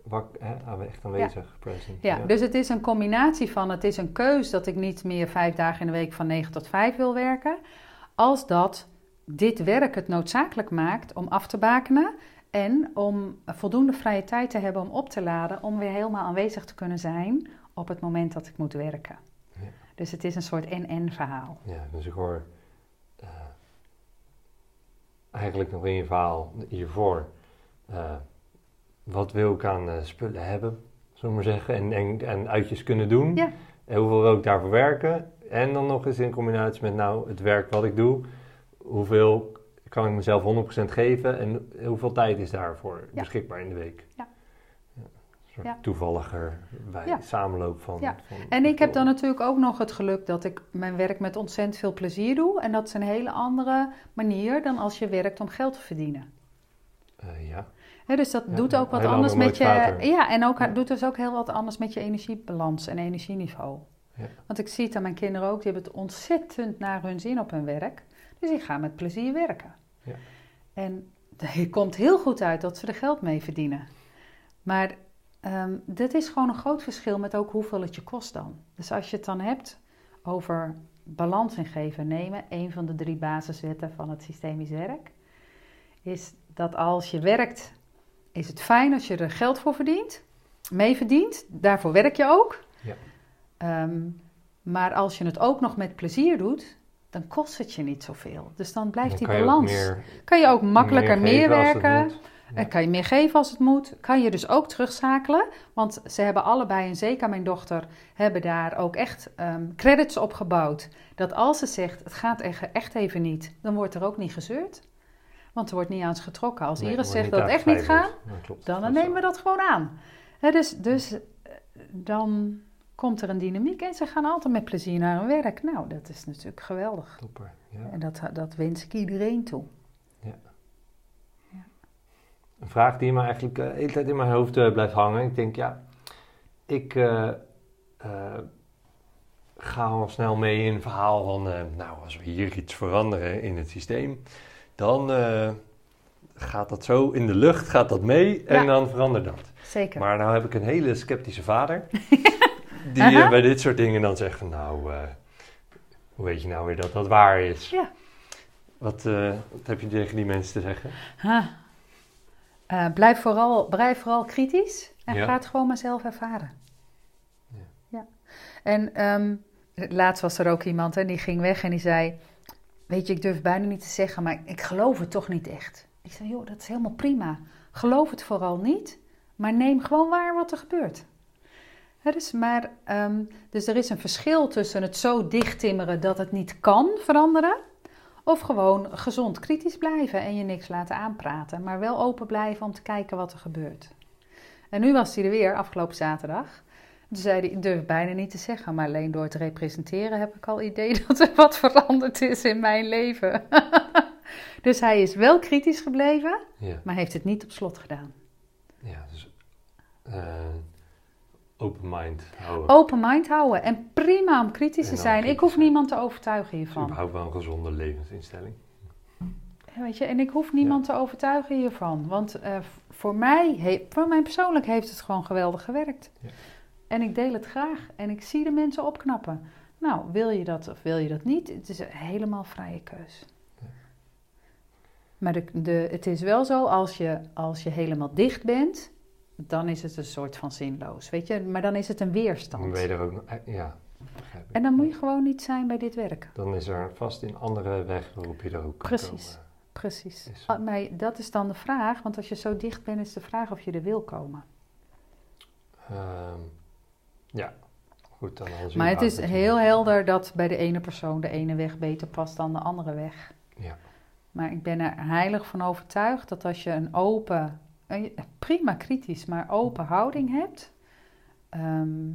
Wak, hè, echt aanwezig, present. Ja, dus het is een combinatie van, het is een keus dat ik niet meer vijf dagen in de week van 9 tot 5 wil werken, als dat dit werk het noodzakelijk maakt om af te bakenen en om voldoende vrije tijd te hebben om op te laden, om weer helemaal aanwezig te kunnen zijn op het moment dat ik moet werken. Ja. Dus het is een soort en-en verhaal. Ja, dus ik hoor eh, eigenlijk nog in je verhaal hiervoor. eh, wat wil ik aan eh, spullen hebben, zullen maar zeggen, en, en, en uitjes kunnen doen. Ja. En hoeveel wil ik daarvoor werken? En dan nog eens in combinatie met nou, het werk wat ik doe. Hoeveel kan ik mezelf 100% geven en hoeveel tijd is daarvoor Ja. beschikbaar in de week? Ja. Ja, toevalliger bij Ja. samenloop van, Ja. van... En ik heb dan natuurlijk ook nog het geluk dat ik mijn werk met ontzettend veel plezier doe. En dat is een hele andere manier dan als je werkt om geld te verdienen. Eh, ja. Dus dat Ja, doet ook wat anders met je. Ja, en ook Ja. doet dus ook heel wat anders met je energiebalans en energieniveau. Ja. Want ik zie het aan mijn kinderen ook, die hebben het ontzettend naar hun zin op hun werk. Dus die gaan met plezier werken. Ja. En het komt heel goed uit dat ze er geld mee verdienen. Maar ehm dat is gewoon een groot verschil met ook hoeveel het je kost dan. Dus als je het dan hebt over balans in geven en nemen, een van de drie basiswetten van het systemisch werk, is dat als je werkt, is het fijn als je er geld voor verdient, mee verdient, daarvoor werk je ook. Ja. Ehm, maar als je het ook nog met plezier doet, dan kost het je niet zoveel. Dus dan blijft Dan die balans. meer- kan je ook makkelijker meer werken. Ja. En kan je meer geven als het moet. Kan je dus ook terugzakelen. Want ze hebben allebei, en zeker mijn dochter, hebben daar ook echt ehm, credits op gebouwd. Dat als ze zegt, het gaat echt even niet, dan wordt er ook niet gezeurd. Want er wordt niet aan ze getrokken. Als Nee, Iris zegt dat het echt niet gaat. Ja, dan, nemen we dat gewoon aan. Dus, dus eh, dan komt er een dynamiek en ze gaan altijd met plezier naar hun werk. Nou, dat is natuurlijk geweldig. Topper, ja. En dat, dat wens ik iedereen toe. Een vraag die me eigenlijk eh, de hele tijd in mijn hoofd eh, blijft hangen. Ik denk, ja, ik ga al snel mee in een verhaal van, nou, als we hier iets veranderen in het systeem, dan eh, gaat dat zo in de lucht, gaat dat mee en Ja. dan verandert dat. Zeker. Maar nou heb ik een hele sceptische vader, die eh, bij dit soort dingen dan zegt van, nou, eh, hoe weet je nou weer dat dat waar is? Ja. Wat, wat heb je tegen die mensen te zeggen? Blijf, vooral, blijf vooral kritisch en Ja. ga het gewoon maar zelf ervaren. Ja. Ja. En ehm, laatst was er ook iemand en die ging weg en die zei... Weet je, ik durf bijna niet te zeggen, maar ik geloof het toch niet echt. Ik zei, joh, dat is helemaal prima. Geloof het vooral niet, maar neem gewoon waar wat er gebeurt. Dus, maar, ehm, dus er is een verschil tussen het zo dicht timmeren dat het niet kan veranderen... Of gewoon gezond kritisch blijven en je niks laten aanpraten, maar wel open blijven om te kijken wat er gebeurt. En nu was hij er weer, afgelopen zaterdag. Zei hij, ik durf bijna niet te zeggen, maar alleen door het representeren heb ik al idee dat er wat veranderd is in mijn leven. dus hij is wel kritisch gebleven, Ja. maar heeft het niet op slot gedaan. Ja, dus eh, open mind houden. Open mind houden en prima om kritisch te zijn. Ik hoef niemand te overtuigen is hiervan. überhaupt wel een gezonde levensinstelling. Ja, Weet je, en ik hoef niemand te overtuigen hiervan. Want eh, voor mij, he- voor mij persoonlijk heeft het gewoon geweldig gewerkt. Ja. En ik deel het graag. En ik zie de mensen opknappen. Nou, wil je dat of wil je dat niet? Het is een helemaal vrije keus. Maar de, de, het is wel zo, als je, als je helemaal dicht bent, dan is het een soort van zinloos. Weet je, maar dan is het een Dan weerstand. ben je er ook eh, Ja. En dan moet je gewoon niet zijn bij dit werk. Dan is er vast een andere weg waarop je er ook kan Precies. komen. Precies. Is- Ah, Maar dat is dan de vraag, want als je zo dicht bent, is de vraag of je er wil komen. Ehm, ja, goed. Dan als Maar het is heel helder dat bij de ene persoon de ene weg beter past dan de andere weg. Ja. Maar ik ben er heilig van overtuigd dat als je een open, prima kritisch, maar open houding hebt, ehm,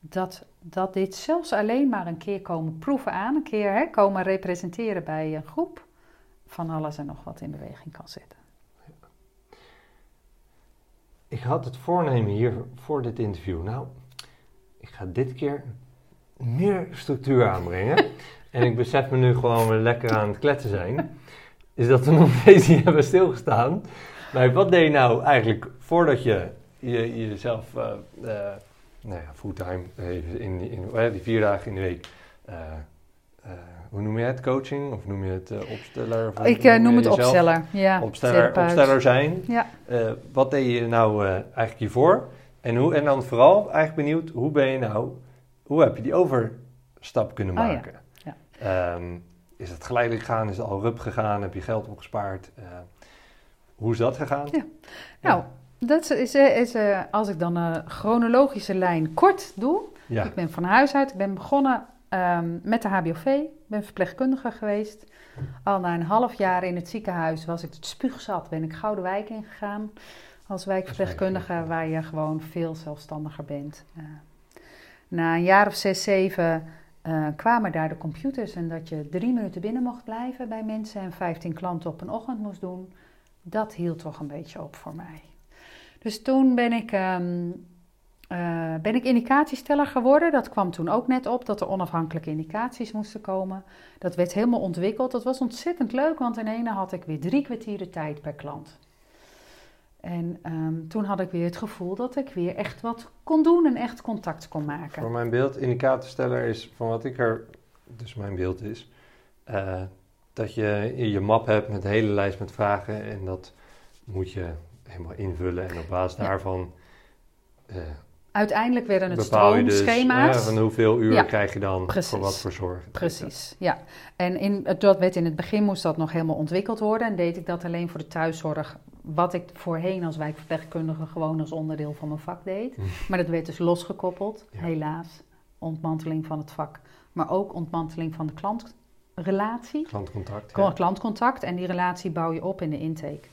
dat, dat dit zelfs alleen maar een keer komen proeven aan, een keer hè, komen representeren bij een groep, van alles en nog wat in beweging kan zetten. Ik had het voornemen hier voor dit interview. Nou, ik ga dit keer meer structuur aanbrengen. en ik besef me nu gewoon weer lekker aan het kletsen zijn. Is dat we nog steeds niet hebben stilgestaan. Maar wat deed je nou eigenlijk voordat je, je jezelf, eh eh, nou ja, fulltime, even in, die- in, eh, die vier dagen in de week, eh, eh, hoe noem je het, coaching? Of noem je het eh, opsteller? Of Ik eh, noem het jezelf? opsteller. Ja, opsteller, zijn. Ja. Eh, wat deed je nou eh, eigenlijk hiervoor? En, hoe, en dan vooral eigenlijk benieuwd, hoe ben je nou, hoe heb je die overstap kunnen Oh ja, maken? ja. Ehm, is het geleidelijk gegaan? Is het al rup gegaan? Heb je geld opgespaard? Eh, hoe is dat gegaan? Ja. Nou, dat is, is eh, als ik dan een chronologische lijn kort doe. ja. Ik ben van huis uit, ik ben begonnen ehm, met de HBOV, ik ben verpleegkundige geweest. Al na een half jaar in het ziekenhuis was ik het spuugzat, ben ik Gouden Wijk ingegaan als wijkverpleegkundige, waar je gewoon veel zelfstandiger bent. Eh, na een jaar of zes, zeven eh, kwamen daar de computers en dat je drie minuten binnen mocht blijven bij mensen en 15 klanten op een ochtend moest doen. Dat hield toch een beetje op voor mij. Dus toen ben ik ehm, eh, ben ik indicatiesteller geworden. Dat kwam toen ook net op, dat er onafhankelijke indicaties moesten komen. Dat werd helemaal ontwikkeld. Dat was ontzettend leuk, want in ene had ik weer drie kwartier de tijd per klant. En ehm, toen had ik weer het gevoel dat ik weer echt wat kon doen en echt contact kon maken. Voor mijn beeld, indicatorsteller is van wat ik er, dus mijn beeld is, eh, dat je je map hebt met een hele lijst met vragen en dat moet je helemaal invullen en op basis Ja. daarvan eh, Uiteindelijk werden het dus stroomschema's. eh, van hoeveel uur Ja, krijg je dan precies. voor wat voor zorg. Precies, ja. En in, dat werd in het begin moest dat nog helemaal ontwikkeld worden. En deed ik dat alleen voor de thuiszorg wat ik voorheen als wijkverpleegkundige gewoon als onderdeel van mijn vak deed. Maar dat werd dus losgekoppeld, Ja. helaas. Ontmanteling van het vak, maar ook ontmanteling van de klantrelatie. Klantcontact. Gewoon klantcontact en die relatie bouw je op in de intake.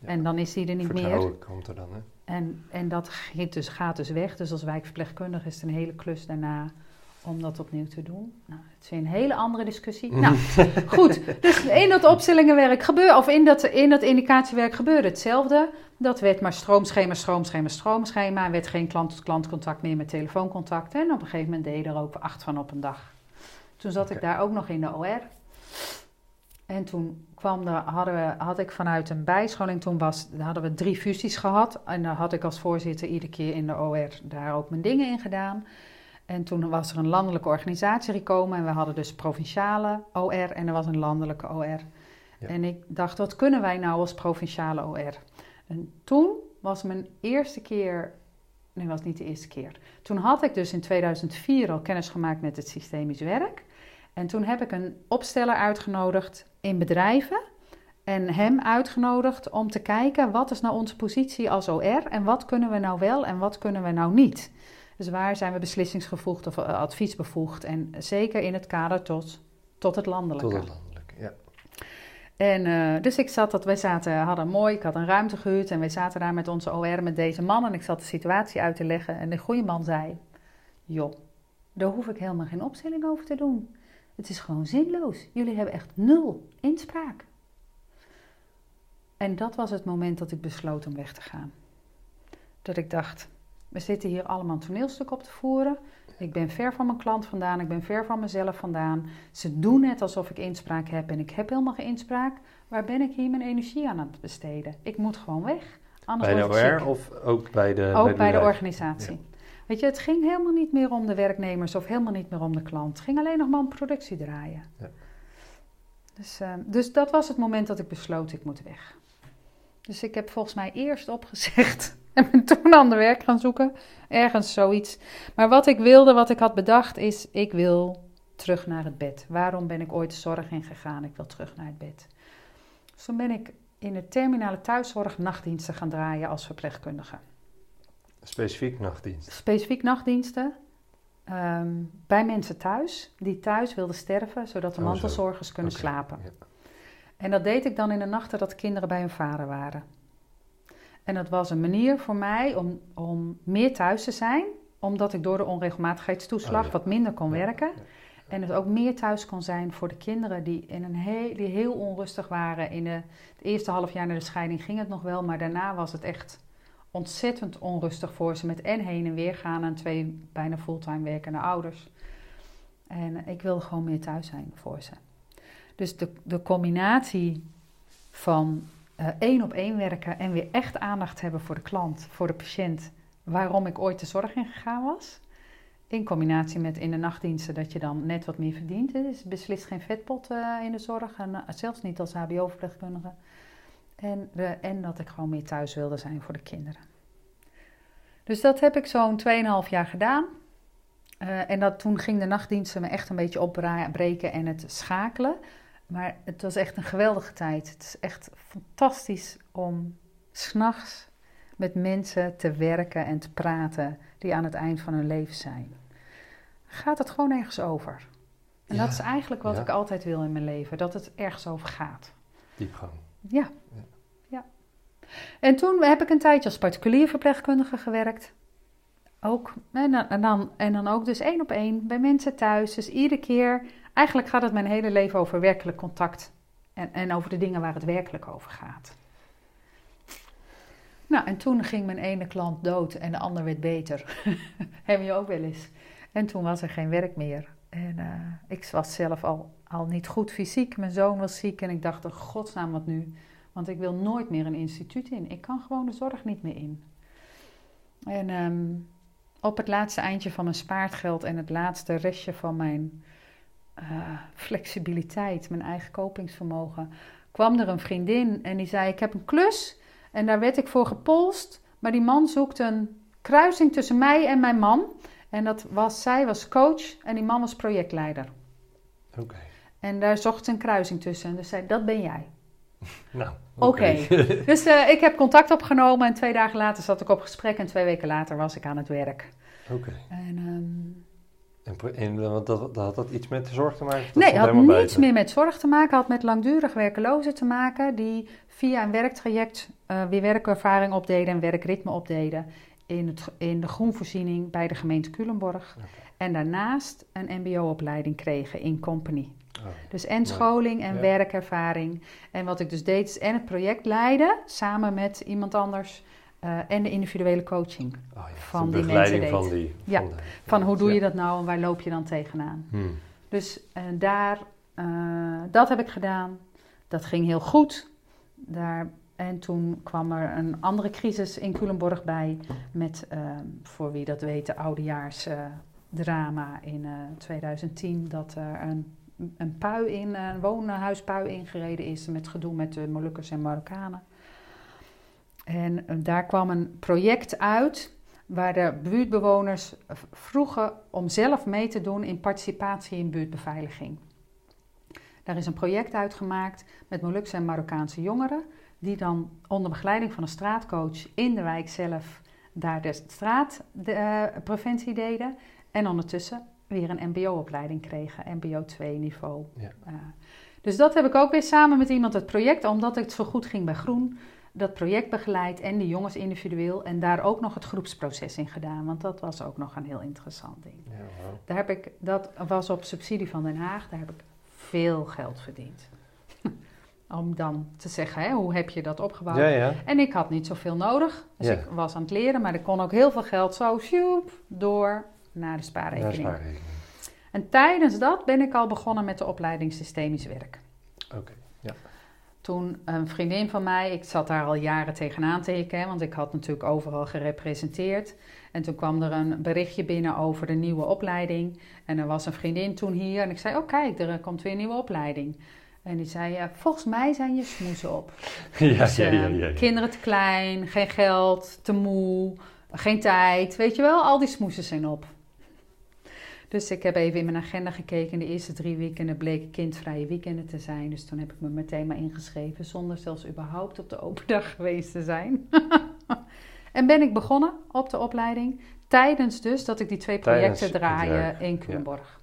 Ja. En dan is die er niet meer. Vertrouwen komt er dan, hè? En, en dat gaat dus, gaat dus weg. Dus als wijkverpleegkundige is het een hele klus daarna om dat opnieuw te doen. Nou, het is weer een hele andere discussie. Nou, goed. Dus in dat opstellingenwerk gebeurde, of in dat, in dat indicatiewerk gebeurde hetzelfde. Dat werd maar stroomschema, stroomschema, stroomschema. Er werd geen klant-tot-klantcontact meer met telefooncontact. En op een gegeven moment deed je er ook acht van op een dag. Toen zat ik daar ook nog in de OR. En toen kwam er, hadden we, had ik vanuit een bijscholing, toen was, hadden we drie fusies gehad. En daar had ik als voorzitter iedere keer in de OR daar ook mijn dingen in gedaan. En toen was er een landelijke organisatie gekomen en we hadden dus provinciale OR en er was een landelijke OR. Ja. En ik dacht, wat kunnen wij nou als provinciale OR? En toen was mijn eerste keer, nee, was niet de eerste keer. Toen had ik dus in 2004 al kennis gemaakt met het systemisch werk. En toen heb ik een opsteller uitgenodigd in bedrijven en hem uitgenodigd om te kijken wat is nou onze positie als OR en wat kunnen we nou wel en wat kunnen we nou niet. Dus waar zijn we beslissingsgevoegd of eh, adviesbevoegd en zeker in het kader tot, tot het landelijke. Tot het landelijk, ja. En eh, dus ik zat dat, wij zaten, hadden mooi, ik had een ruimte gehuurd en wij zaten daar met onze OR met deze man en ik zat de situatie uit te leggen en de goede man zei, joh, daar hoef ik helemaal geen opstelling over te doen. Het is gewoon zinloos. Jullie hebben echt nul inspraak. En dat was het moment dat ik besloot om weg te gaan. Dat ik dacht, we zitten hier allemaal een toneelstuk op te voeren. Ik ben ver van mijn klant vandaan, ik ben ver van mezelf vandaan. Ze doen net alsof ik inspraak heb en ik heb helemaal geen inspraak. Waar ben ik hier mijn energie aan het besteden? Ik moet gewoon weg. Anders Bij de OR of ook bij de Ook bij de organisatie. Weet je, het ging helemaal niet meer om de werknemers of helemaal niet meer om de klant. Het ging alleen nog maar om productie draaien. Ja. Dus, eh, dus dat was het moment dat ik besloot, ik moet weg. Dus ik heb volgens mij eerst opgezegd en ben toen ander werk gaan zoeken. Ergens zoiets. Maar wat ik wilde, wat ik had bedacht, is ik wil terug naar het bed. Waarom ben ik ooit zorg ingegaan? Ik wil terug naar het bed. Dus toen ben ik in de terminale thuiszorg nachtdiensten gaan draaien als verpleegkundige. Specifiek nachtdienst. Specifiek nachtdiensten ehm, bij mensen thuis die thuis wilden sterven, zodat de Oh, zo. mantelzorgers kunnen slapen. ja. En dat deed ik dan in de nachten dat kinderen bij hun vader waren. En dat was een manier voor mij om, om meer thuis te zijn, omdat ik door de onregelmatigheidstoeslag Oh, ja. wat minder kon werken. En het ook meer thuis kon zijn voor de kinderen die, in een heel, die heel onrustig waren. In de, het eerste half jaar na de scheiding ging het nog wel, maar daarna was het echt ontzettend onrustig voor ze. Met en heen en weer gaan aan twee bijna fulltime werkende ouders. En ik wilde gewoon meer thuis zijn voor ze. Dus de, de combinatie van één op één werken en weer echt aandacht hebben voor de klant, voor de patiënt, waarom ik ooit de zorg ingegaan was. In combinatie met in de nachtdiensten dat je dan net wat meer verdient. Het is beslist geen vetpot eh, in de zorg, en, eh, zelfs niet als HBO-verpleegkundige. En, en dat ik gewoon meer thuis wilde zijn voor de kinderen. Dus dat heb ik zo'n 2,5 jaar gedaan. Eh, en dat, toen ging de nachtdiensten me echt een beetje opbreken en het schakelen. Maar het was echt een geweldige tijd. Het is echt fantastisch om s'nachts met mensen te werken en te praten die aan het eind van hun leven zijn. Gaat het gewoon ergens over. En Ja, dat is eigenlijk wat ja. ik altijd wil in mijn leven, dat het ergens over gaat. Diepgang. Ja. Ja. ja. En toen heb ik een tijdje als particulier verpleegkundige gewerkt. Ook. En dan, en, dan, en dan ook dus één op één bij mensen thuis. Dus iedere keer. Eigenlijk gaat het mijn hele leven over werkelijk contact. En, en over de dingen waar het werkelijk over gaat. Nou, en toen ging mijn ene klant dood en de ander werd beter. Heb je ook wel eens. En toen was er geen werk meer. En eh, ik was zelf al, al niet goed fysiek. Mijn zoon was ziek en ik dacht, oh, godsnaam wat nu? Want ik wil nooit meer een instituut in. Ik kan gewoon de zorg niet meer in. En ehm, op het laatste eindje van mijn spaargeld en het laatste restje van mijn eh, flexibiliteit, mijn eigen kopingsvermogen, kwam er een vriendin en die zei: Ik heb een klus en daar werd ik voor gepolst. Maar die man zoekt een kruising tussen mij en mijn man. En dat was, zij was coach en die man was projectleider. Oké. En daar zocht ze een kruising tussen. En dus zei, dat ben jij. Nou, Oké. dus uh, ik heb contact opgenomen en twee dagen later zat ik op gesprek en twee weken later was ik aan het werk. Oké. En, um... en, en want dat, dat, had dat iets met de zorg te maken? nee, het had niets buiten. meer met zorg te maken. Het had met langdurig werkelozen te maken die via een werktraject uh, weer werkervaring opdeden en werkritme opdeden in, het, in de groenvoorziening bij de gemeente Culemborg. Okay. En daarnaast een mbo-opleiding kregen in company. Oh, dus en scholing en werkervaring. En wat ik dus deed is en het project leiden samen met iemand anders. Uh, en de individuele coaching oh, ja. van de die mensen van die... Ja, van, de, van hoe doe je dat nou en waar loop je dan tegenaan. Hmm. Dus uh, daar, uh, dat heb ik gedaan. Dat ging heel goed. Daar, en toen kwam er een andere crisis in Culemborg bij. Met, voor wie dat weet, de oudejaarsdrama in 2010. Dat er een een pui in, een woonhuispui ingereden is met gedoe met de Molukkers en Marokkanen. En daar kwam een project uit waar de buurtbewoners vroegen om zelf mee te doen in participatie in buurtbeveiliging. Daar is een project uitgemaakt met Molukse en Marokkaanse jongeren, die dan onder begeleiding van een straatcoach in de wijk zelf daar de straatpreventie deden. En ondertussen weer een MBO-opleiding kregen, MBO 2 niveau. Ja. Uh, dus dat heb ik ook weer samen met iemand het project, omdat het zo goed ging bij Groen, dat project begeleid en die jongens individueel en daar ook nog het groepsproces in gedaan, want dat was ook nog een heel interessant ding. Ja, wow. Daar heb ik, dat was op subsidie van Den Haag, daar heb ik veel geld verdiend. Om dan te zeggen, hè, hoe heb je dat opgebouwd? Ja, ja. En ik had niet zoveel nodig, dus ik was aan het leren, maar ik kon ook heel veel geld zo, sjoep, door naar de spaarrekening. Ja, spaarrekening. En tijdens dat ben ik al begonnen met de opleiding systemisch werk. Oké. Toen een vriendin van mij, ik zat daar al jaren tegenaan te hikken, want ik had natuurlijk overal gerepresenteerd. En toen kwam er een berichtje binnen over de nieuwe opleiding. En er was een vriendin toen hier en ik zei, oh kijk, er komt weer een nieuwe opleiding. En die zei, ja, volgens mij zijn je smoesen op. Ja, Dus, ja, ja, eh, ja, ja. Kinderen te klein, geen geld, te moe, geen tijd. Weet je wel, al die smoesen zijn op. Dus ik heb even in mijn agenda gekeken. De eerste drie weekenden bleken kindvrije weekenden te zijn. Dus toen heb ik me meteen maar ingeschreven. Zonder zelfs überhaupt op de open dag geweest te zijn. en ben ik begonnen op de opleiding. Tijdens dus dat ik die twee projecten werk, in ja. Culemborg.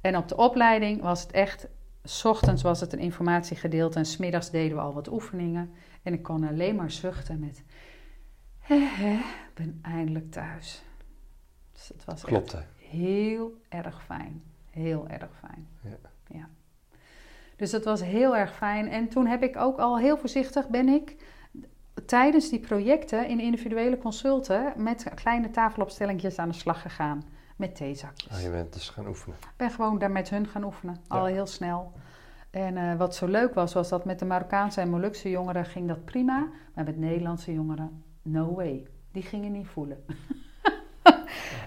En op de opleiding was het echt... S ochtends was het een informatiegedeelte en smiddags deden we al wat oefeningen. En ik kon alleen maar zuchten met... Ik ben eindelijk thuis. Dus het was Klopt? Heel erg fijn. Heel erg fijn. Ja. ja. Dus dat was heel erg fijn. En toen heb ik ook al heel voorzichtig ben ik tijdens die projecten in individuele consulten met kleine tafelopstellingjes aan de slag gegaan. Met theezakjes. Ah, je bent dus gaan oefenen. Ik ben gewoon daar met hun gaan oefenen. Al heel snel. En eh, wat zo leuk was, was dat met de Marokkaanse en Molukse jongeren ging dat prima. Maar met Nederlandse jongeren, no way. Die gingen niet voelen.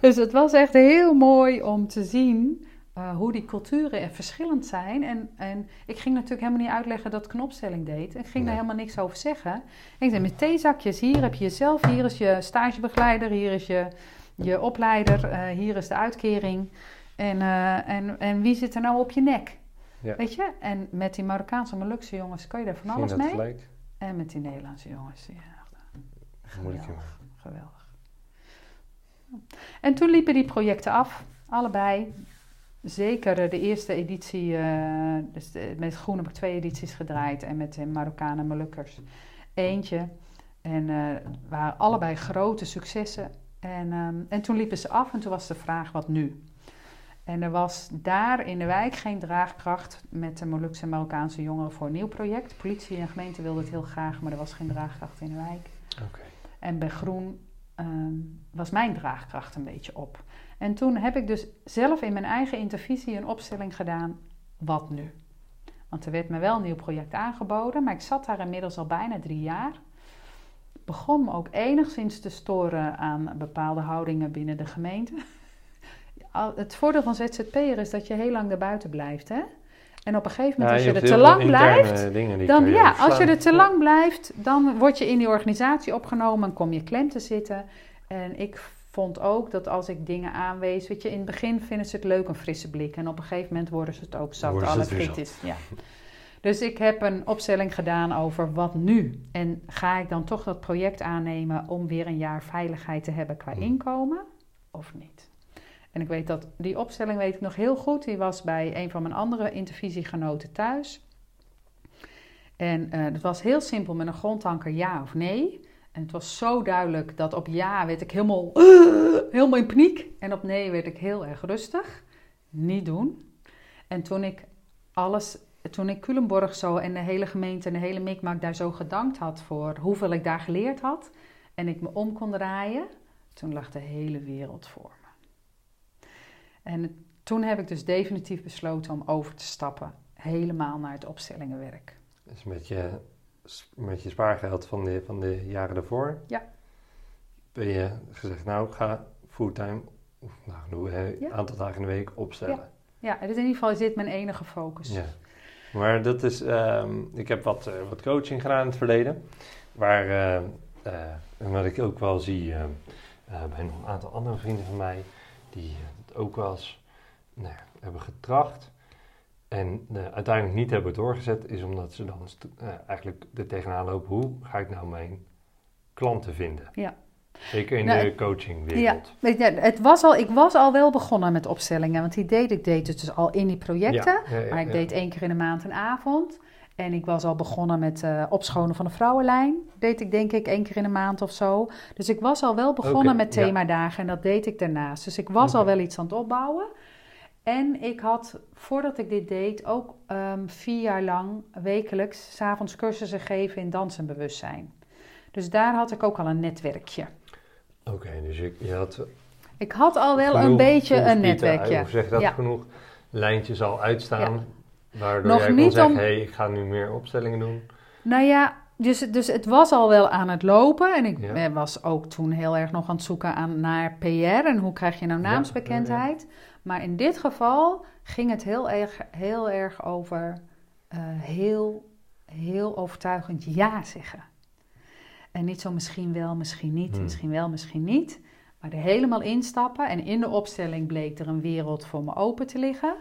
dus het was echt heel mooi om te zien eh, hoe die culturen er verschillend zijn. En, en ik ging natuurlijk helemaal niet uitleggen dat ik een opstelling deed. Ik ging Nee. daar helemaal niks over zeggen. Ik zei met theezakjes, hier heb je jezelf, hier is je stagebegeleider, hier is je, je opleider, eh, hier is de uitkering. En, eh, en, en wie zit er nou op je nek? Ja. Weet je? En met die Marokkaanse Molukse jongens kan je daar van alles mee. gelijk? En met die Nederlandse jongens, ja. Geweldig. En toen liepen die projecten af, allebei. Zeker eh, de eerste editie, eh, dus de- met Groen heb ik twee edities gedraaid en met de Marokkanen en Molukkers eentje. En eh, het waren allebei grote successen. En, ehm, en toen liepen ze af en toen was de vraag, wat nu? En er was daar in de wijk geen draagkracht met de Molukse en Marokkaanse jongeren voor een nieuw project. Politie en gemeente wilden het heel graag, maar er was geen draagkracht in de wijk. Oké. En bij Groen ehm, was mijn draagkracht een beetje op. En toen heb ik dus zelf in mijn eigen intervisie een opstelling gedaan. Wat nu? Want er werd me wel een nieuw project aangeboden, maar ik zat daar inmiddels al bijna drie jaar. Begon me ook enigszins te storen aan bepaalde houdingen binnen de gemeente. Het voordeel van ZZP'er is dat je heel lang erbuiten blijft. Hè? En op een gegeven moment, als je, er te lang blijft, dan ja, als je er te lang blijft, dan word je in die organisatie opgenomen en kom je klem te zitten. En ik vond ook dat als ik dingen aanwees, weet je, in het begin vinden ze het leuk een frisse blik. En op een gegeven moment worden ze het ook zat, alle het kritisch. Ja. Dus ik heb een opstelling gedaan over wat nu. En ga ik dan toch dat project aannemen om weer een jaar veiligheid te hebben qua Hmm. inkomen of niet? En ik weet dat die opstelling weet ik nog heel goed. Die was bij een van mijn andere intervisiegenoten thuis. En eh, het was heel simpel met een grondanker ja of nee. En het was zo duidelijk dat op ja werd ik helemaal, helemaal in paniek. En op nee werd ik heel erg rustig. Niet doen. En toen ik alles, toen ik Culemborg zo en de hele gemeente en de hele mikmak daar zo gedankt had voor hoeveel ik daar geleerd had. En ik me om kon draaien, toen lag de hele wereld voor. En toen heb ik dus definitief besloten om over te stappen. Helemaal naar het opstellingenwerk. Dus met je, met je spaargeld van de, van de jaren daarvoor. Ja. Ben je gezegd, nou, ik ga fulltime, of nou, een Ja. aantal dagen in de week opstellen. Ja, dus in ieder geval is dit mijn enige focus. Ja. Maar dat is, ehm, ik heb wat, eh, wat coaching gedaan in het verleden. Waar, en wat ik ook wel zie eh, eh, bij een aantal andere vrienden van mij, die ook wel eens nou, ja, hebben getracht. En eh, uiteindelijk niet hebben doorgezet, is omdat ze dan eh, eigenlijk er tegenaan lopen. Hoe ga ik nou mijn klanten vinden? Ja. Zeker in Nou, de coachingwereld. Je, het was al, ik was al wel begonnen met opstellingen, want die deed ik deed het dus al in die projecten. Ja, ja, ja, Maar ik ja. deed één keer in de maand een avond. En ik was al begonnen met eh, opschonen van de vrouwenlijn. Deed ik denk ik één keer in de maand of zo. Dus ik was al wel begonnen met ja. themadagen en dat deed ik daarnaast. Dus ik was al wel iets aan het opbouwen. En ik had, voordat ik dit deed, ook ehm, vier jaar lang wekelijks... 's avonds cursussen gegeven in dans en bewustzijn. Dus daar had ik ook al een netwerkje. Oké, dus je, je had Ik had al wel een beetje een netwerkje. Of zeg dat Ja. genoeg lijntjes al uitstaan. Waardoor Nog jij niet zeggen, om- hey, ik ga nu meer opstellingen doen. Nou ja, dus, dus het was al wel aan het lopen. En ik Ja. eh, was ook toen heel erg nog aan het zoeken aan, naar PR. En hoe krijg je nou Ja, naamsbekendheid. Maar in dit geval ging het heel erg, heel erg over eh, heel, heel overtuigend ja zeggen. En niet zo misschien wel, misschien niet, Hmm. misschien wel, misschien niet. Maar er helemaal instappen. En in de opstelling bleek er een wereld voor me open te liggen.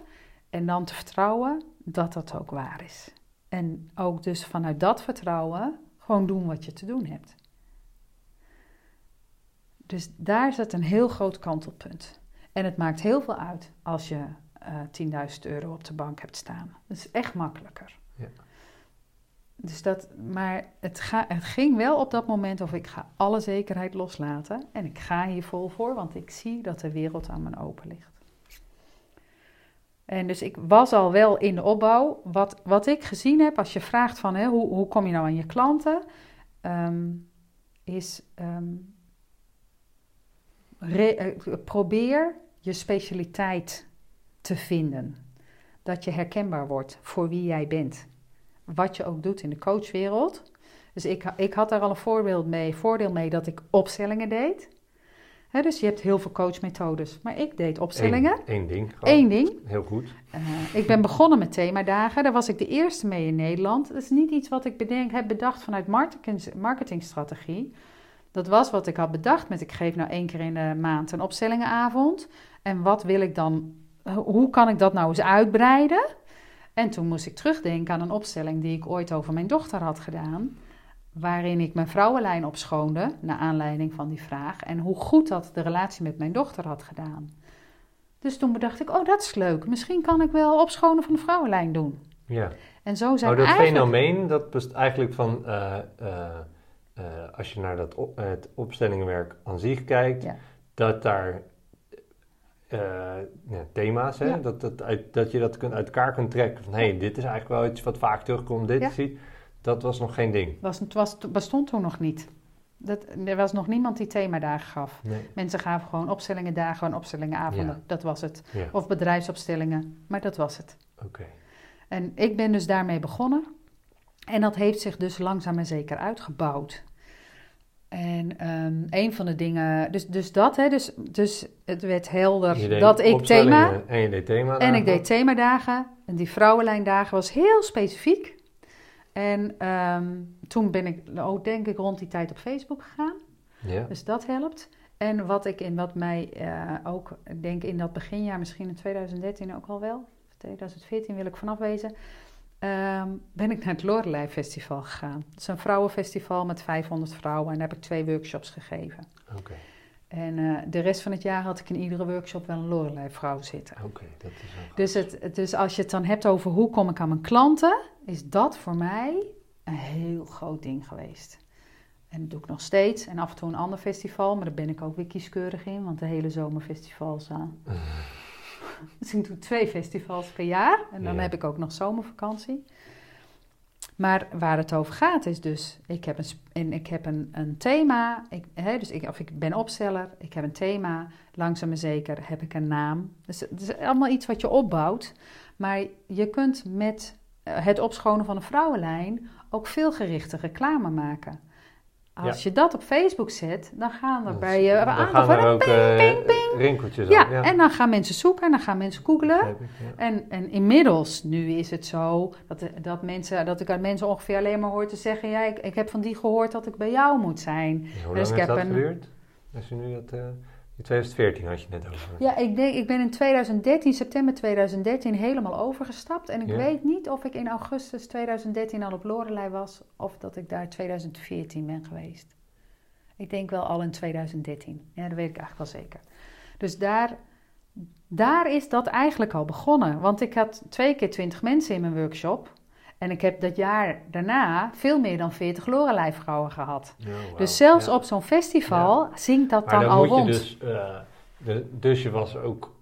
En dan te vertrouwen dat dat ook waar is. En ook dus vanuit dat vertrouwen gewoon doen wat je te doen hebt. Dus daar zit een heel groot kantelpunt. En het maakt heel veel uit als je eh 10.000 euro op de bank hebt staan. Dat is echt makkelijker. Ja. Dus dat, maar het, ga, het ging wel op dat moment of ik ga alle zekerheid loslaten. En ik ga hier vol voor, want ik zie dat de wereld aan mijn open ligt. En dus ik was al wel in de opbouw. Wat, wat ik gezien heb, als je vraagt van hè, hoe, hoe kom je nou aan je klanten, ehm, is ehm, eh, probeer je specialiteit te vinden. Dat je herkenbaar wordt voor wie jij bent. Wat je ook doet in de coachwereld. Dus ik, ik had daar al een voorbeeld mee, voordeel mee dat ik opstellingen deed. Dus je hebt heel veel coachmethodes, maar ik deed opstellingen. Eén, één ding. gewoon. Eén ding. Heel goed. Eh, ik ben begonnen met themadagen. Daar was ik de eerste mee in Nederland. Dat is niet iets wat ik bedenk, heb bedacht vanuit marketing, marketingstrategie. Dat was wat ik had bedacht met ik geef nou één keer in de maand een opstellingenavond. En wat wil ik dan, hoe kan ik dat nou eens uitbreiden? En toen moest ik terugdenken aan een opstelling die ik ooit over mijn dochter had gedaan. Waarin ik mijn vrouwenlijn opschoonde, naar aanleiding van die vraag. En hoe goed dat de relatie met mijn dochter had gedaan. Dus toen bedacht ik, oh dat is leuk. Misschien kan ik wel opschonen van de vrouwenlijn doen. Ja. En zo zijn Oh, dat eigenlijk... fenomeen, dat best eigenlijk van, eh, eh, eh, als je naar dat op, het opstellingenwerk aan zich kijkt, Ja. dat daar ja, thema's, hè, Ja. dat, dat, uit, dat je dat kunt, uit elkaar kunt trekken. Van, hé, hey, dit is eigenlijk wel iets wat vaak terugkomt, dit Ja. Dat was nog geen ding. Was, het was, bestond toen nog niet. Dat, er was nog niemand die themadagen gaf. Nee. Mensen gaven gewoon opstellingen dagen en opstellingenavonden. Ja. Dat was het. Ja, Of bedrijfsopstellingen, maar dat was het. oké. En ik ben dus daarmee begonnen. En dat heeft zich dus langzaam en zeker uitgebouwd. En ehm, een van de dingen, dus, dus dat, hè, dus, dus het werd helder deed dat ik thema. opstellingen En je deed thema. En ik deed themadagen. En die vrouwenlijndagen was heel specifiek. En ehm, toen ben ik, ook denk ik, rond die tijd op Facebook gegaan. Ja. Dus dat helpt. En wat ik in wat mij eh, ook, ik denk in dat beginjaar, misschien in 2013 ook al wel, of 2014 wil ik vanaf wezen. ehm, ben ik naar het Lorelei Festival gegaan. Het is een vrouwenfestival met 500 vrouwen en daar heb ik twee workshops gegeven. Oké, En eh, de rest van het jaar had ik in iedere workshop wel een Lorelei vrouw zitten. oké, dat is. Dus, het- dus als je het dan hebt over hoe kom ik aan mijn klanten, is dat voor mij een heel groot ding geweest. En dat doe ik nog steeds. En af en toe een ander festival, maar daar ben ik ook weer kieskeurig in, want de hele zomer festivals aan. dus ik doe twee festivals per jaar en dan Ja. heb ik ook nog zomervakantie. Maar waar het over gaat is dus, ik heb een, en ik heb een, een thema, ik, hè, dus ik, of ik ben opsteller, ik heb een thema, langzaam maar zeker heb ik een naam. Dus het is allemaal iets wat je opbouwt. Maar je kunt met eh, het opschonen van een vrouwenlijn ook veel gerichte reclame maken. Als je dat op Facebook zet, dan gaan er Dat bij je een aantal van er ook eh, ping, ping. rinkeltjes Ja, op. Ja, en dan gaan mensen zoeken en dan gaan mensen googlen. begrijp ik, ja. En, en inmiddels, nu is het zo dat, dat, mensen, dat ik aan mensen ongeveer alleen maar hoor te zeggen: Ja, ik, ik heb van die gehoord dat ik bij jou moet zijn. Hoe Dus lang ik heb dat een- geduurd? Als je nu dat, eh, in 2014 had je net over. Ja, ik, denk, ik ben in 2013, september 2013, helemaal overgestapt. En ik Ja. weet niet of ik in augustus 2013 al op Lorelei was of dat ik daar 2014 ben geweest. Ik denk wel al in 2013. Ja, dat weet ik eigenlijk wel zeker. Dus daar, daar is dat eigenlijk al begonnen. Want ik had twee keer 20 mensen in mijn workshop. En ik heb dat jaar daarna veel meer dan 40 Lorelei vrouwen gehad. Oh. Dus zelfs Ja. op zo'n festival zingt dat Maar dan, dan al moet je rond. dus, eh, de, dus je was ook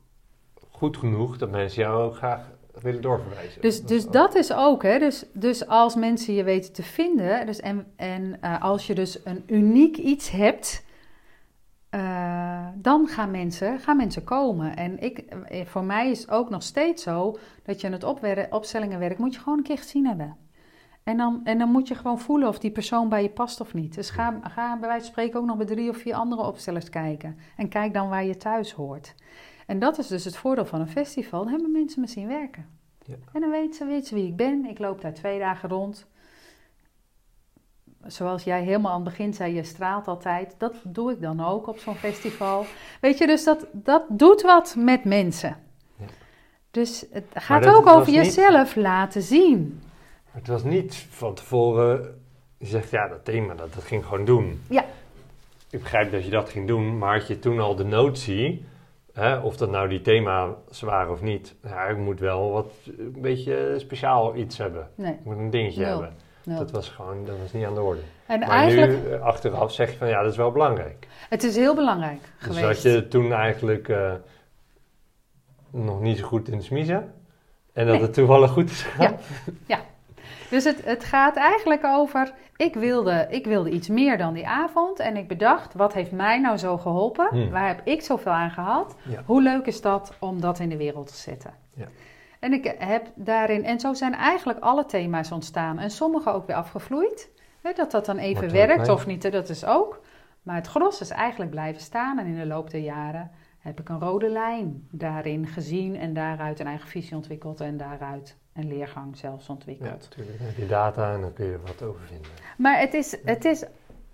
goed genoeg dat mensen jou ook graag willen doorverwijzen. Dus, Dat dus is ook- dat is ook, hè. Dus, dus als mensen je weten te vinden, dus en, en eh, als je dus een uniek iets hebt, eh, dan gaan mensen, gaan mensen komen. En ik, eh, voor mij is het ook nog steeds zo dat je het opwer- opstellingenwerk moet je gewoon een keer gezien hebben. En dan, en dan moet je gewoon voelen of die persoon bij je past of niet. Dus ga, ga bij wijze van spreken ook nog bij drie of vier andere opstellers kijken. En kijk dan waar je thuis hoort. En dat is dus het voordeel van een festival. Dan hebben mensen me zien werken. Ja. En dan weten ze, weten ze wie ik ben. Ik loop daar twee dagen rond. Zoals jij helemaal aan het begin zei, je straalt altijd. Dat doe ik dan ook op zo'n festival. Weet je, dus dat, dat doet wat met mensen. Ja. Dus het gaat dat ook over niet- jezelf laten zien. Het was niet van tevoren, je zegt ja, dat thema, dat, dat ging gewoon doen. Ja. Ik begrijp dat je dat ging doen, maar had je toen al de notie, hè, of dat nou die thema's waren of niet, ja, ik moet wel wat, een beetje speciaal iets hebben. Nee, Ik moet een dingetje Nul. hebben. Dat was gewoon, dat was niet aan de orde. En Maar eigenlijk, nu, eh, achteraf zeg je van ja, dat is wel belangrijk. het is heel belangrijk Dus geweest. dat je toen eigenlijk eh, nog niet zo goed in de smiezen. En dat Nee. het toevallig goed is gegaan. Dus het, het gaat eigenlijk over, ik wilde, ik wilde iets meer dan die avond. En ik bedacht, wat heeft mij nou zo geholpen? Hmm. Waar heb ik zoveel aan gehad? Ja. Hoe leuk is dat om dat in de wereld te zetten? Ja. En ik heb daarin, en zo zijn eigenlijk alle thema's ontstaan. En sommige ook weer afgevloeid. Hè, dat dat dan even Wordt werkt of niet, hè, dat is ook. Maar het gros is eigenlijk blijven staan. En in de loop der jaren heb ik een rode lijn daarin gezien. En daaruit een eigen visie ontwikkeld. En daaruit een leergang zelfs Ja, ontwikkeld. natuurlijk. Dan heb je data en dan kun je er wat over vinden. Maar het is, het is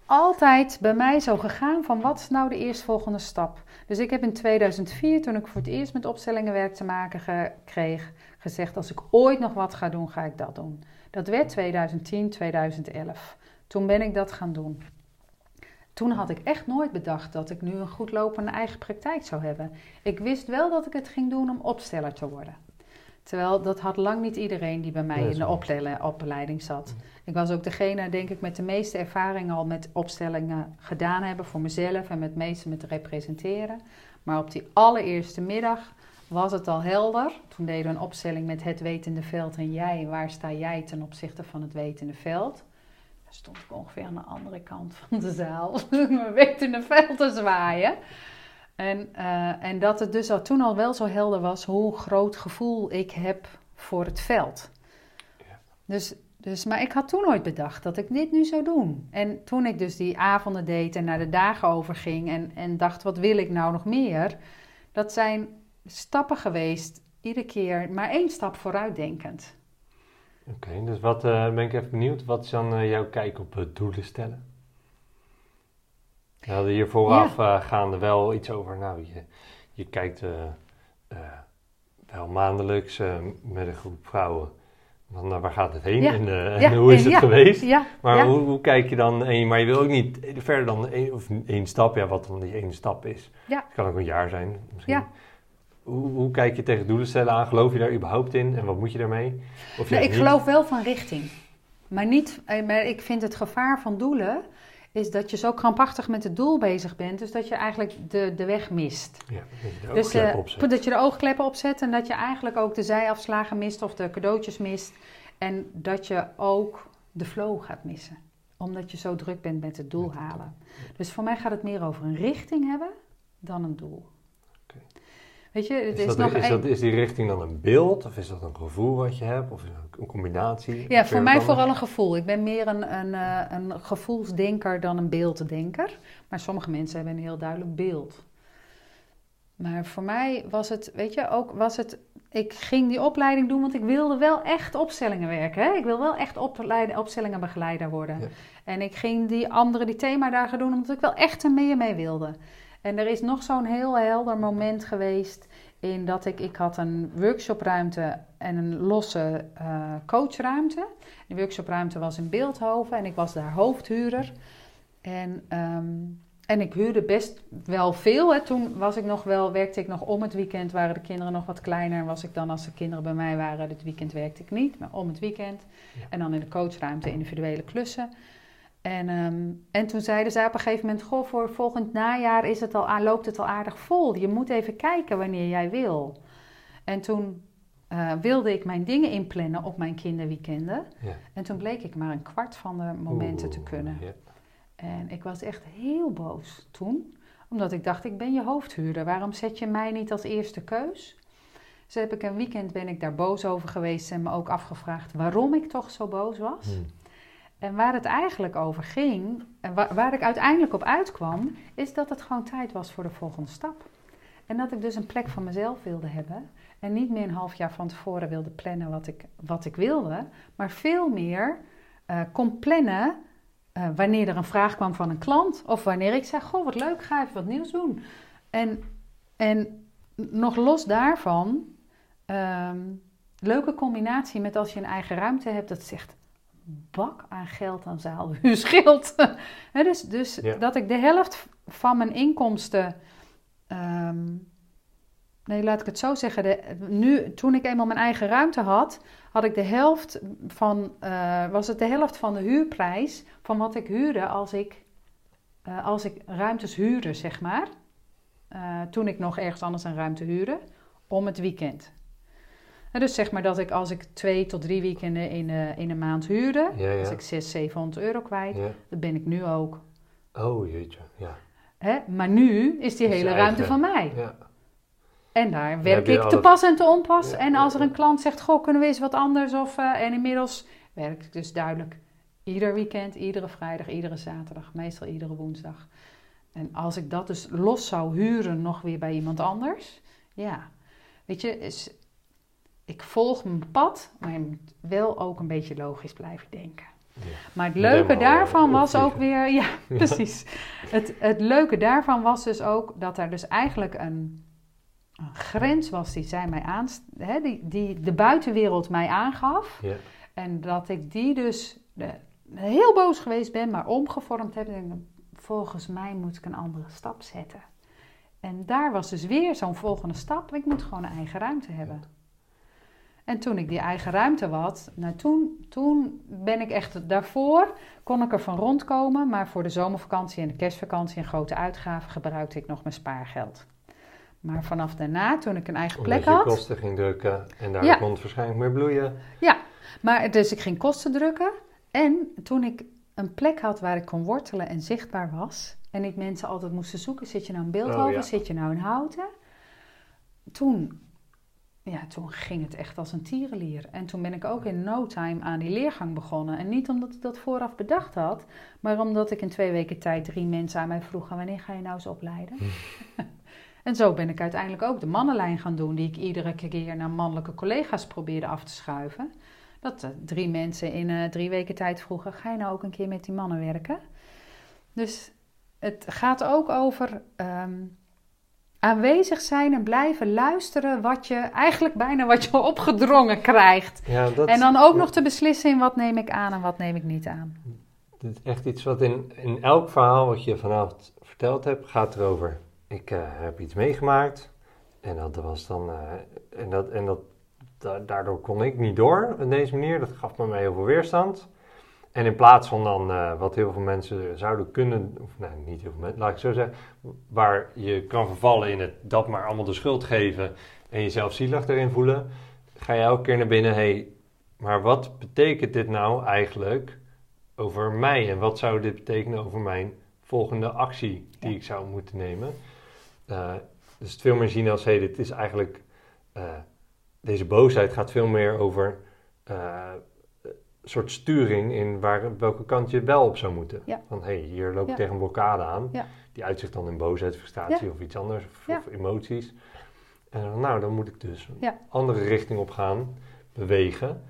altijd bij mij zo gegaan van wat is nou de eerstvolgende stap. Dus ik heb in 2004, toen ik voor het eerst met opstellingenwerk te maken kreeg, gezegd als ik ooit nog wat ga doen, ga ik dat doen. Dat werd 2010, 2011. Toen ben ik dat gaan doen. Toen had ik echt nooit bedacht dat ik nu een goed lopende eigen praktijk zou hebben. Ik wist wel dat ik het ging doen om opsteller te worden. Terwijl dat had lang niet iedereen die bij mij in de opleiding, opleiding zat. Ik was ook degene, denk ik, met de meeste ervaring al met opstellingen gedaan hebben voor mezelf en met meeste met representeren. Maar op die allereerste middag was het al helder. Toen deden we een opstelling met het wetende veld en jij. Waar sta jij ten opzichte van het wetende veld? Daar stond ik ongeveer aan de andere kant van de zaal. Mijn wetende veld te zwaaien. En, eh, en dat het dus al toen al wel zo helder was hoe groot gevoel ik heb voor het veld. Ja. Dus, dus, maar ik had toen nooit bedacht dat ik dit nu zou doen. En toen ik dus die avonden deed en naar de dagen overging en, en dacht, wat wil ik nou nog meer? Dat zijn stappen geweest, iedere keer maar één stap vooruitdenkend. Oké, dus wat eh, ben ik even benieuwd. Wat is dan eh, jouw kijk op het doelen stellen? We hadden hier vooraf eh, gaande wel iets over. Nou, je, je kijkt eh, eh, wel maandelijks met een groep vrouwen van nou, waar gaat het heen Ja. en, en hoe is het ja, geweest? Maar hoe, hoe kijk je dan, en, maar je wil ook niet verder dan één, of één stap, ja, wat dan die ene stap is. Het kan ook een jaar zijn misschien. Ja. Hoe, hoe kijk je tegen doelen stellen aan? Geloof je daar überhaupt in en wat moet je daarmee? Of Nee, juist ik niet? geloof wel van richting. Maar, niet, maar ik vind het gevaar van doelen is dat je zo krampachtig met het doel bezig bent, dus dat je eigenlijk de, de weg mist. Ja, dat je ook Dus eh, dat je de oogkleppen opzet en dat je eigenlijk ook de zijafslagen mist of de cadeautjes mist. En dat je ook de flow gaat missen. Omdat je zo druk bent met het doel Met het doel. halen. Dus voor mij gaat het meer over een richting hebben dan een doel. Oké. Weet je, het Is, is, dat, nog is, dat, is die richting dan een beeld of is dat een gevoel wat je hebt of is een combinatie? Ja, voor mij anders? vooral een gevoel. Ik ben meer een, een, eh, een gevoelsdenker dan een beelddenker. Maar sommige mensen hebben een heel duidelijk beeld. Maar voor mij was het, weet je, ook was het... Ik ging die opleiding doen, want ik wilde wel echt opstellingen werken. Hè? Ik wil wel echt opleiden, opstellingenbegeleider worden. Ja. En ik ging die andere, die themadagen doen, omdat ik wel echt er meer mee wilde. En er is nog zo'n heel helder moment geweest in dat ik, ik had een workshopruimte en een losse eh, coachruimte. Die workshopruimte was in Beeldhoven en ik was daar hoofdhuurder. En, ehm, en ik huurde best wel veel. Hè. Toen was ik nog wel, werkte ik nog om het weekend, waren de kinderen nog wat kleiner. En was ik dan, als de kinderen bij mij waren, het weekend werkte ik niet, maar om het weekend. Ja. En dan in de coachruimte individuele klussen. En, ehm, en toen zeiden zij op een gegeven moment: Goh, voor volgend najaar is het al, loopt het al aardig vol. Je moet even kijken wanneer jij wil. En toen eh, wilde ik mijn dingen inplannen op mijn kinderweekenden. Ja. En toen bleek ik maar een kwart van de momenten te kunnen. ja. En ik was echt heel boos toen. Omdat ik dacht, ik ben je hoofdhuurder. Waarom zet je mij niet als eerste keus? Dus heb ik een weekend ben ik daar boos over geweest en me ook afgevraagd waarom ik toch zo boos was. Hm. En waar het eigenlijk over ging, en waar, ik uiteindelijk op uitkwam, is dat het gewoon tijd was voor de volgende stap. En dat ik dus een plek van mezelf wilde hebben. En niet meer een half jaar van tevoren wilde plannen wat ik, wat ik wilde, maar veel meer eh, kon plannen eh, wanneer er een vraag kwam van een klant. Of wanneer ik zei, goh, wat leuk, ga even wat nieuws doen. En, en nog los daarvan, ehm, leuke combinatie met als je een eigen ruimte hebt, dat zegt bak aan geld aan zaalhuur scheelt. Dus dus Ja. dat ik de helft van mijn inkomsten. ehm, nee, laat ik het zo zeggen. De, nu, toen ik eenmaal mijn eigen ruimte had, had ik de helft van. eh, was het de helft van de huurprijs van wat ik huurde als ik, eh, als ik ruimtes huurde, zeg maar. Eh, toen ik nog ergens anders een ruimte huurde, om het weekend. Dus zeg maar dat ik als ik twee tot drie weekenden in, eh, in een maand huurde, Ja, ja. was ik 600, 700 euro kwijt. ja. Dat ben ik nu ook. Oh jeetje, ja. Hè? Maar nu is die Is hele ruimte eigen. van mij. ja. En daar werk ik te pas en te onpas. En als er een klant zegt, goh, kunnen we eens wat anders? Of, eh, en inmiddels werk ik dus duidelijk ieder weekend, iedere vrijdag, iedere zaterdag, meestal iedere woensdag. En als ik dat dus los zou huren nog weer bij iemand anders, ja, weet je, is, ik volg mijn pad, maar je moet wel ook een beetje logisch blijven denken. Ja. Maar het leuke helemaal, daarvan eh, was ook weer, ja, precies. Het, het leuke daarvan was dus ook dat er dus eigenlijk een, een grens was die zij mij aanst, hè, die, die de buitenwereld mij aangaf. Ja. En dat ik die dus eh, heel boos geweest ben, maar omgevormd heb. En denk, volgens mij moet ik een andere stap zetten. En daar was dus weer zo'n volgende stap. Ik moet gewoon een eigen ruimte hebben. En toen ik die eigen ruimte had, nou toen, toen ben ik echt daarvoor, kon ik er van rondkomen. Maar voor de zomervakantie en de kerstvakantie en grote uitgaven gebruikte ik nog mijn spaargeld. Maar vanaf daarna, toen ik een eigen Omdat plek je had. kosten ging drukken en daar Ja. kon het waarschijnlijk meer bloeien. Maar dus ik ging kosten drukken. En toen ik een plek had waar ik kon wortelen en zichtbaar was. En niet mensen altijd moesten zoeken. Zit je nou in Beeldhoven? Oh, ja. Zit je nou in Houten? Toen, ja, toen ging het echt als een tierenlier. En toen ben ik ook in no time aan die leergang begonnen. En niet omdat ik dat vooraf bedacht had. Maar omdat ik in twee weken tijd drie mensen aan mij vroegen. Wanneer ga je nou eens opleiden? En zo ben ik uiteindelijk ook de mannenlijn gaan doen, die ik iedere keer naar mannelijke collega's probeerde af te schuiven. Dat eh, drie mensen in eh, drie weken tijd vroegen: ga je nou ook een keer met die mannen werken? Dus het gaat ook over. ehm, aanwezig zijn en blijven luisteren wat je eigenlijk bijna wat je opgedrongen krijgt. Ja, dat, En dan ook nog te beslissen in wat neem ik aan en wat neem ik niet aan. Dit is echt iets wat in, in elk verhaal wat je vanavond verteld hebt, gaat erover. Ik eh, heb iets meegemaakt en dat was dan. eh, en dat, en dat, da- daardoor kon ik niet door op deze manier. Dat gaf me heel veel weerstand. En in plaats van dan eh, wat heel veel mensen zouden kunnen, of nee, niet heel veel mensen, laat ik zo zeggen, waar je kan vervallen in het dat maar allemaal de schuld geven en jezelf zielig erin voelen, ga je elke keer naar binnen, hé, hey, maar wat betekent dit nou eigenlijk over mij en wat zou dit betekenen over mijn volgende actie die Ja. ik zou moeten nemen? Eh, dus het veel meer zien als, hé, hey, dit is eigenlijk, eh, deze boosheid gaat veel meer over soort sturing in waar, welke kant je wel op zou moeten. Ja. Van, hé, hey, hier loop ik Ja. tegen een blokkade aan. Ja. Die uitzicht dan in boosheid, frustratie of iets anders, of, emoties. En dan, nou, dan moet ik dus een andere richting op gaan, bewegen,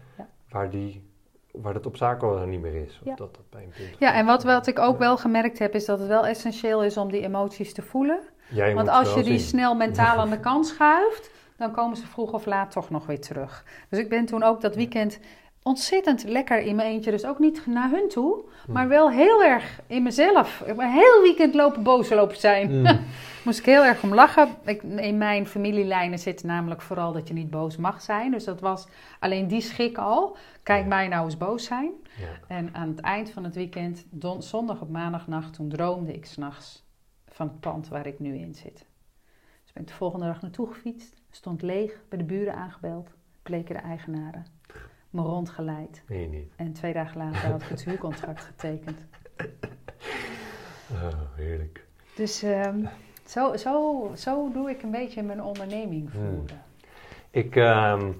waar, die, waar dat obstakel niet meer is. Of Ja. dat dat pijnpunt Ja, en wat, wat ik ook wel gemerkt heb, is dat het wel essentieel is om die emoties te voelen. Jij Want als je die zien. snel mentaal aan de kant schuift, dan komen ze vroeg of laat toch nog weer terug. Dus ik ben toen ook dat weekend ontzettend lekker in mijn eentje, dus ook niet naar hun toe, Hm. maar wel heel erg in mezelf. Ik heel weekend lopen boos lopen zijn. Mm. Moest ik heel erg om lachen. Ik, in mijn familielijnen zit namelijk vooral dat je niet boos mag zijn. Dus dat was alleen die schik al. Kijk Ja. mij nou eens boos zijn. Ja. En aan het eind van het weekend, don- zondag op maandagnacht, toen droomde ik s'nachts van het pand waar ik nu in zit. Dus ben ik de volgende dag naartoe gefietst, stond leeg, bij de buren aangebeld, bleken de eigenaren, me rondgeleid. Nee, niet. En twee dagen later had ik het huurcontract getekend. Oh, heerlijk. Dus ehm, zo, zo, zo doe ik een beetje mijn onderneming voeren. Ik ehm,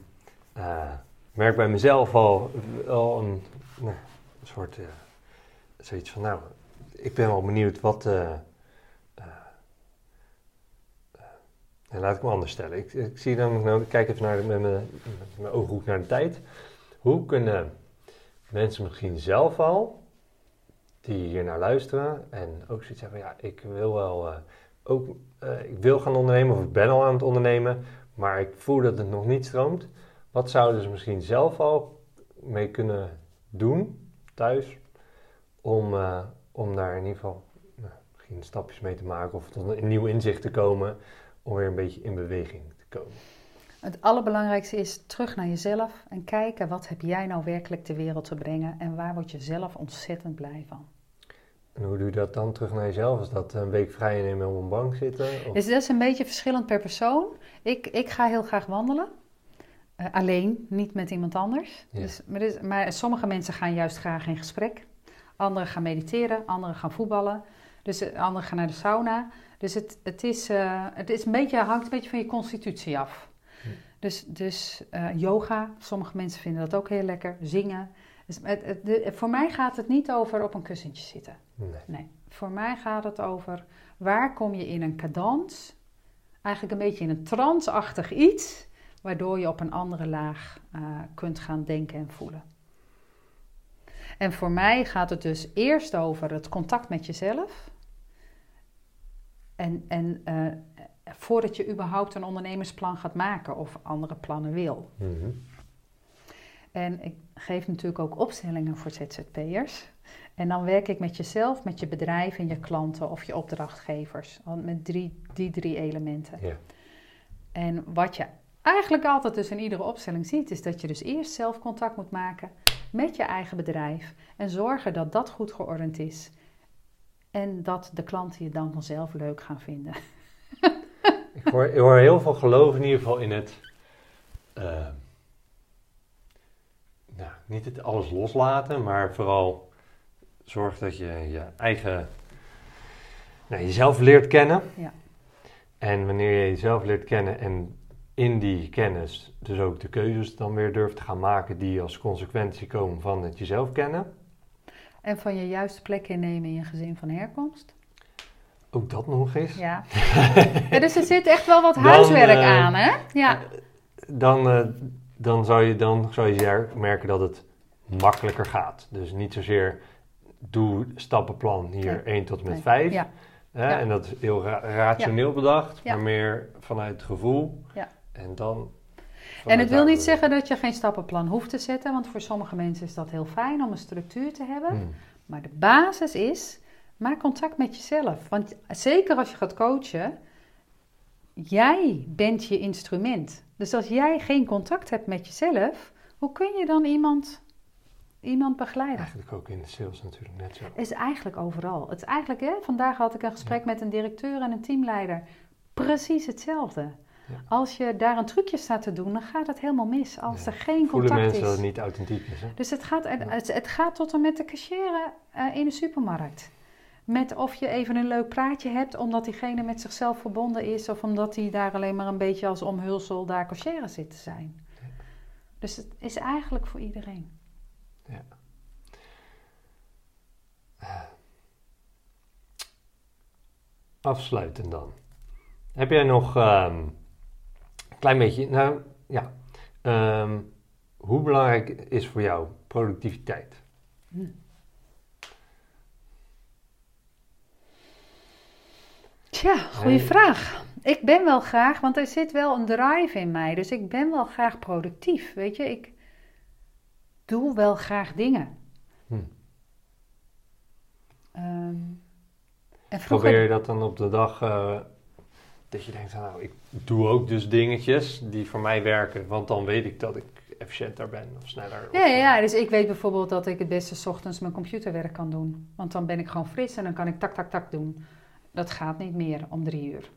eh, merk bij mezelf al, al een, nou, een soort, eh, zoiets van, nou, ik ben wel benieuwd wat, eh, laat ik me anders stellen. Ik, ik zie namelijk, nou, ik kijk even naar de, met, mijn, met mijn ooghoek naar de tijd. Hoe kunnen mensen misschien zelf al, die hier naar luisteren en ook zoiets hebben, ja, ik wil wel, eh, ook, eh, ik wil gaan ondernemen of ik ben al aan het ondernemen, maar ik voel dat het nog niet stroomt. Wat zouden ze misschien zelf al mee kunnen doen thuis om, eh, om daar in ieder geval nou, misschien stapjes mee te maken of tot een nieuw inzicht te komen om weer een beetje in beweging te komen? Het allerbelangrijkste is terug naar jezelf en kijken wat heb jij nou werkelijk de wereld te brengen en waar word je zelf ontzettend blij van. En hoe doe je dat dan terug naar jezelf? Is dat een week vrij nemen op een bank zitten? Of- Dus dat is een beetje verschillend per persoon. Ik, ik ga heel graag wandelen. Eh, alleen, niet met iemand anders. Ja. Dus, maar, dus- maar sommige mensen gaan juist graag in gesprek. Anderen gaan mediteren, anderen gaan voetballen. Dus eh, anderen gaan naar de sauna. Dus het, het, is, eh, het is een beetje, hangt een beetje van je constitutie af. Dus, dus eh, yoga, sommige mensen vinden dat ook heel lekker. Zingen. Dus het, het- de- voor mij gaat het niet over op een kussentje zitten. Nee. Nee, voor mij gaat het over waar kom je in een cadans, eigenlijk een beetje in een transachtig iets, waardoor je op een andere laag eh, kunt gaan denken en voelen. En voor mij gaat het dus eerst over het contact met jezelf. En, en eh, voordat je überhaupt een ondernemersplan gaat maken of andere plannen wil. Mhm. En ik geef natuurlijk ook opstellingen voor ZZP'ers. En dan werk ik met jezelf, met je bedrijf en je klanten of je opdrachtgevers. Want Met drie, die drie elementen. Ja. En wat je eigenlijk altijd dus in iedere opstelling ziet, is dat je dus eerst zelf contact moet maken met je eigen bedrijf. En zorgen dat dat goed geordend is. En dat de klanten je dan vanzelf leuk gaan vinden. Ik hoor, ik hoor heel veel geloof in ieder geval in het. eh, nou, niet het alles loslaten, maar vooral zorg dat je je eigen. Nou, jezelf leert kennen. Ja. En wanneer je jezelf leert kennen en in die kennis dus ook de keuzes dan weer durft te gaan maken die als consequentie komen van het jezelf kennen. En van je juiste plek innemen in je gezin van herkomst. Ook dat nog eens. Ja. ja dus er zit echt wel wat huiswerk eh, aan, hè? Ja. dan, eh, dan, zou je, dan zou je er- merken dat het makkelijker gaat. Dus niet zozeer doe stappenplan hier Nee. 1 tot en met Nee. 5. Ja. Hè? Ja. En dat is heel ra- rationeel bedacht, maar meer vanuit het gevoel. Ja. En dan. En het wil niet bewegen. zeggen dat je geen stappenplan hoeft te zetten, want voor sommige mensen is dat heel fijn om een structuur te hebben. Hmm. Maar de basis is, maak contact met jezelf. Want zeker als je gaat coachen, jij bent je instrument. Dus als jij geen contact hebt met jezelf, hoe kun je dan iemand, iemand begeleiden? Eigenlijk ook in de sales natuurlijk net zo. is eigenlijk overal. Het is eigenlijk, hè, vandaag had ik een gesprek met een directeur en een teamleider. Precies hetzelfde. Ja. Als je daar een trucje staat te doen, dan gaat het helemaal mis. Als Ja. er geen Voelen contact mensen dat is. het niet authentiek is. Hè? Dus het gaat, het, het, gaat tot en met de cashier eh, in de supermarkt. Met of je even een leuk praatje hebt omdat diegene met zichzelf verbonden is... of omdat hij daar alleen maar een beetje als omhulsel daar cashier zit te zijn. Dus het is eigenlijk voor iedereen. Afsluitend dan. Heb jij nog ehm, een klein beetje. Nou ja. ehm, hoe belangrijk is voor jou productiviteit? Tja, goede vraag. Ik ben wel graag, want er zit wel een drive in mij. Dus ik ben wel graag productief. Weet je, ik doe wel graag dingen. Hm. En vroeger, Probeer je dat dan op de dag eh, dat je denkt, nou, ik doe ook dus dingetjes die voor mij werken, want dan weet ik dat ik efficiënter ben of sneller. Ja, of, ja, eh, ja, dus ik weet bijvoorbeeld dat ik het beste 's ochtends mijn computerwerk kan doen. Want dan ben ik gewoon fris en dan kan ik tak, tak, tak doen. Dat gaat niet meer om drie uur.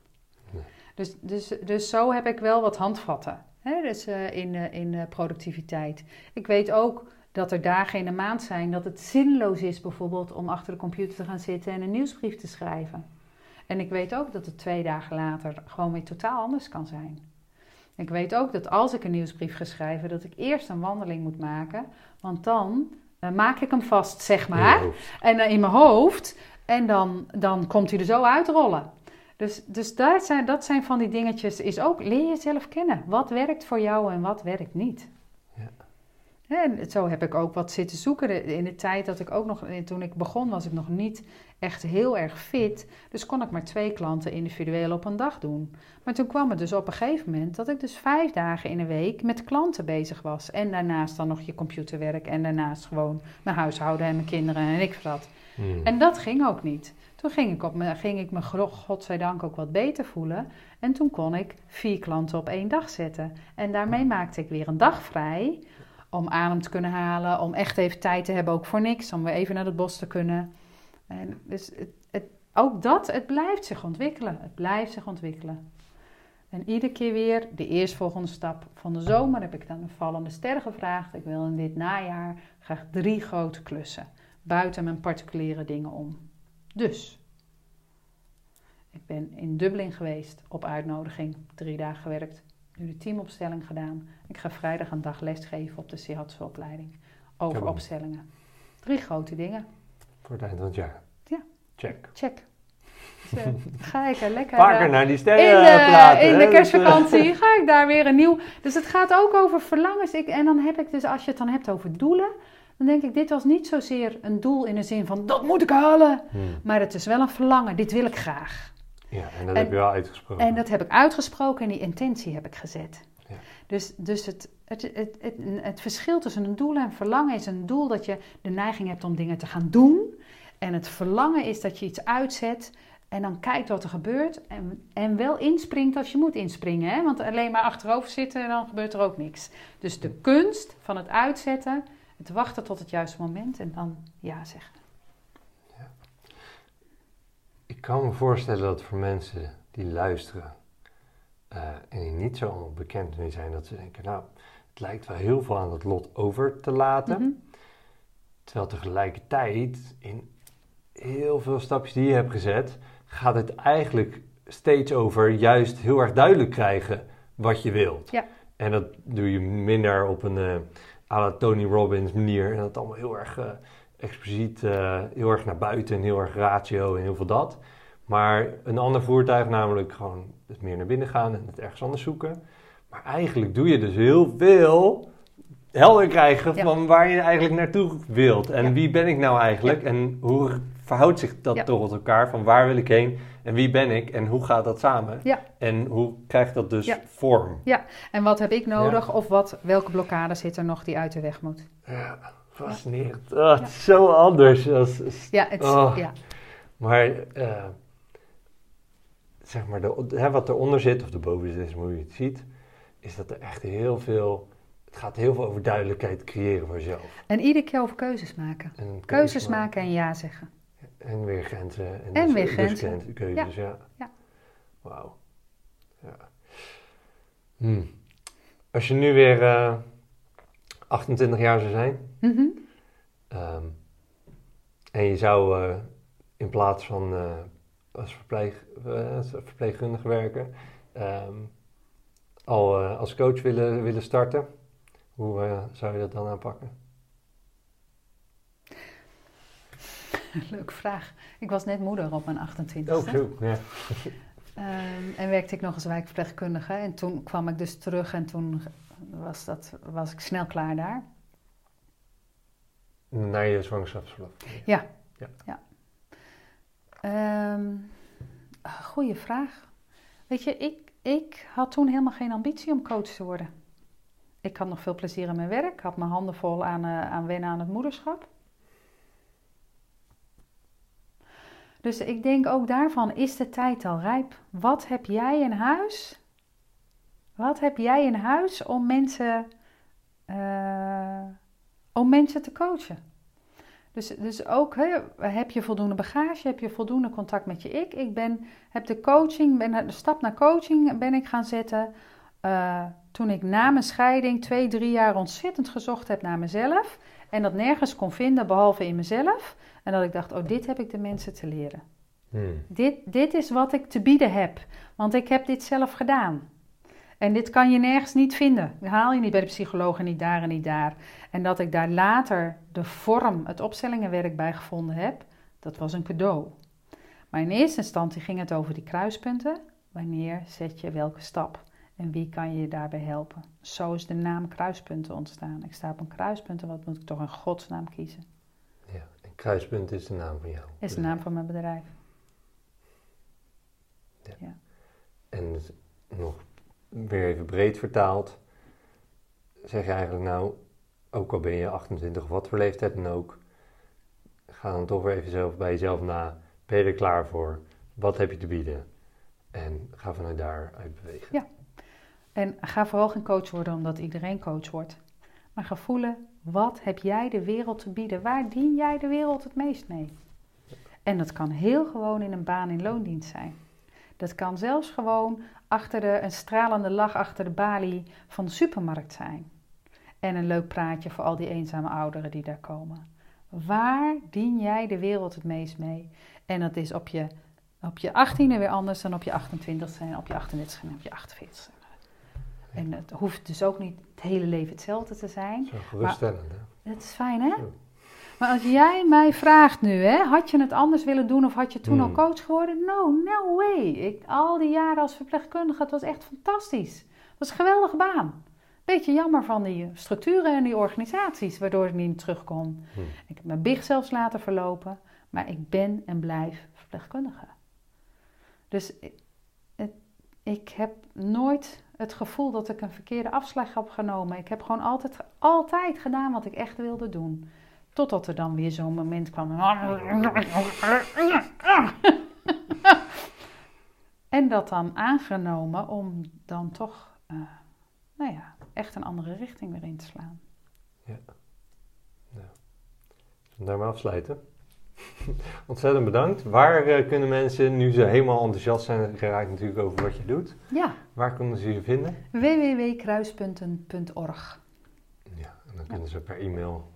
Nee. Dus, dus, dus zo heb ik wel wat handvatten hè? Dus, eh, in, eh, in eh, productiviteit. Ik weet ook dat er dagen in de maand zijn dat het zinloos is bijvoorbeeld om achter de computer te gaan zitten en een nieuwsbrief te schrijven. En ik weet ook dat het twee dagen later gewoon weer totaal anders kan zijn. Ik weet ook dat als ik een nieuwsbrief ga schrijven, dat ik eerst een wandeling moet maken. Want dan maak ik hem vast, zeg maar. En in mijn hoofd. En dan, dan komt hij er zo uitrollen. Dus, dus daar zijn, dat zijn van die dingetjes. Is ook leer jezelf kennen. Wat werkt voor jou en wat werkt niet. Ja. En zo heb ik ook wat zitten zoeken. In de tijd dat ik ook nog, eh, toen ik begon, was ik nog niet echt heel erg fit. Dus kon ik maar twee klanten individueel op een dag doen. Maar toen kwam het dus op een gegeven moment dat ik dus vijf dagen in een week met klanten bezig was. En daarnaast dan nog je computerwerk. En daarnaast gewoon mijn huishouden en mijn kinderen en ik wat. Hmm. En dat ging ook niet. Toen ging ik, op me, ging ik me godzijdank ook wat beter voelen. En toen kon ik vier klanten op één dag zetten. En daarmee maakte ik weer een dag vrij. Om adem te kunnen halen. Om echt even tijd te hebben ook voor niks. Om weer even naar het bos te kunnen. En dus het, het, ook dat, het blijft zich ontwikkelen. Het blijft zich ontwikkelen. En iedere keer weer de eerstvolgende stap. Van de zomer heb ik dan een vallende ster gevraagd. Ik wil in dit najaar graag drie grote klussen buiten mijn particuliere dingen om. Dus, ik ben in Dublin geweest op uitnodiging, drie dagen gewerkt, nu de teamopstelling gedaan. Ik ga vrijdag een dag lesgeven op de Sihatsu opleiding over opstellingen. Drie grote dingen. Voor het eind van het jaar. Ja. Check. Check. Dus, eh, ga ik er lekker Vaker eh, naar die in sterren de, praten. in de Dat, kerstvakantie ga ik daar weer een nieuw. Dus het gaat ook over verlangens. Ik, en dan heb ik dus, als je het dan hebt over doelen, dan denk ik, dit was niet zozeer een doel in de zin van dat moet ik halen. eh, hmm. Maar het is wel een verlangen, dit wil ik graag. Ja, en dat En- heb je wel uitgesproken. En dat heb ik uitgesproken en die intentie heb ik gezet. Ja. Dus, dus het, het, het, het, het verschil tussen een doel en verlangen is een doel dat je de neiging hebt om dingen te gaan doen. En het verlangen is dat je iets uitzet en dan kijkt wat er gebeurt. En, en wel inspringt als je moet inspringen. Hè? Want alleen maar achterover zitten, dan gebeurt er ook niks. Dus de kunst van het uitzetten, het wachten tot het juiste moment en dan ja zeggen. Ik kan me voorstellen dat voor mensen die luisteren en die niet zo allemaal bekend mee zijn, dat ze denken, nou, het lijkt wel heel veel aan het lot over te laten. Mhm. Terwijl tegelijkertijd in heel veel stapjes die je hebt gezet, gaat het eigenlijk steeds over juist heel erg duidelijk krijgen wat je wilt. Ja. En dat doe je minder op een eh à la Tony Robbins manier. En dat allemaal heel erg eh, expliciet, eh, heel erg naar buiten en heel erg ratio en heel veel dat. Maar een ander voertuig, namelijk gewoon het meer naar binnen gaan en het ergens anders zoeken. Maar eigenlijk doe je dus heel veel helder krijgen Ja. van waar je eigenlijk naartoe wilt. En Ja. wie ben ik nou eigenlijk? En hoe verhoudt zich dat Ja. toch tot elkaar? Van waar wil ik heen? En wie ben ik? En hoe gaat dat samen? Ja. En hoe krijgt dat dus Ja. vorm? En wat heb ik nodig of wat, welke blokkade zit er nog die uit de weg moet? Ja, fascinerend. Oh, het is zo anders. Als, als- Ja, het, Oh. ja. Maar eh, zeg maar, de, hè, wat eronder zit, of erboven zit, is hoe je het ziet, is dat er echt heel veel. Het gaat heel veel over duidelijkheid creëren voor jezelf. En iedere keer over keuzes maken. En Keuzes maken en ja zeggen. En weer grenzen. En, En dus- weer dus grenzen. grenzen, keuzes, ja. Ja. Wauw. Ja. Hm. Als je nu weer eh, 28 jaar zou zijn, Mhm. ehm, en je zou eh, in plaats van eh, als, verpleeg, eh, verpleegkundige werken, ehm, al eh, als coach willen, willen starten, hoe eh, zou je dat dan aanpakken? Leuke vraag. Ik was net moeder op mijn 28e. Oh, zo. Ja. Ehm, en werkte ik nog als wijkverpleegkundige. En toen kwam ik dus terug en toen was, dat, was ik snel klaar daar. Naar je zwangerschapsverlof. Ehm goeie vraag. Weet je, ik, ik had toen helemaal geen ambitie om coach te worden. Ik had nog veel plezier in mijn werk. had mijn handen vol aan, eh, aan wennen aan het moederschap. Dus ik denk ook daarvan, is de tijd al rijp? Wat heb jij in huis? Wat heb jij in huis om mensen, eh, om mensen te coachen? Dus, dus ook hè, heb je voldoende bagage, heb je voldoende contact met je ik. Ik ben, heb de coaching, ben, de stap naar coaching ben ik gaan zetten eh, toen ik na mijn scheiding twee, drie jaar ontzettend gezocht heb naar mezelf. En dat nergens kon vinden behalve in mezelf. En dat ik dacht, oh dit heb ik de mensen te leren. Hmm. Dit, dit is wat ik te bieden heb, want ik heb dit zelf gedaan. En dit kan je nergens niet vinden. Dat haal je niet bij de psycholoog en niet daar en niet daar. En dat ik daar later de vorm, het opstellingenwerk bij gevonden heb, dat was een cadeau. Maar in eerste instantie ging het over die kruispunten. Wanneer zet je welke stap? En wie kan je daarbij helpen? Zo is de naam kruispunten ontstaan. Ik sta op een kruispunten, wat moet ik toch in godsnaam kiezen? Ja. En Kruispunt is de naam van jou. Is de naam van mijn bedrijf. En dus nog weer even breed vertaald, zeg je eigenlijk nou, ook al ben je 28 of wat voor leeftijd dan ook, ga dan toch weer even zelf bij jezelf na. Ben je er klaar voor? Wat heb je te bieden? En ga vanuit daar uit bewegen. Ja. En ga vooral geen coach worden omdat iedereen coach wordt. Maar ga voelen, wat heb jij de wereld te bieden? Waar dien jij de wereld het meest mee? En dat kan heel gewoon in een baan in loondienst zijn. Dat kan zelfs gewoon achter de, een stralende lach achter de balie van de supermarkt zijn. En een leuk praatje voor al die eenzame ouderen die daar komen. Waar dien jij de wereld het meest mee? En dat is op je, op je 18e weer anders dan op je 28e en op je 38e en op je 48e. En het hoeft dus ook niet het hele leven hetzelfde te zijn. Zo geruststellend, hè? Dat is fijn, hè? Ja. Maar als jij mij vraagt nu, hè, had je het anders willen doen of had je toen al Hmm. coach geworden? No, no way. Ik, al die jaren als verpleegkundige, het was echt fantastisch. Het was een geweldige baan. Beetje jammer van die structuren en die organisaties, waardoor ik niet terug kon. Hmm. Ik heb mijn big zelfs laten verlopen, maar ik ben en blijf verpleegkundige. Dus ik, het- ik heb nooit het gevoel dat ik een verkeerde afslag heb genomen. Ik heb gewoon altijd, altijd gedaan wat ik echt wilde doen. Totdat er dan weer zo'n moment kwam. En dat dan aangenomen om dan toch, eh, nou ja, echt een andere richting weer in te slaan. Zullen we daarmee afsluiten? Ontzettend bedankt. Waar eh, kunnen mensen, nu ze helemaal enthousiast zijn geraakt natuurlijk over wat je doet, Ja, waar kunnen ze je vinden? www.kruispunten.org. Ja, en dan kunnen ze per e-mail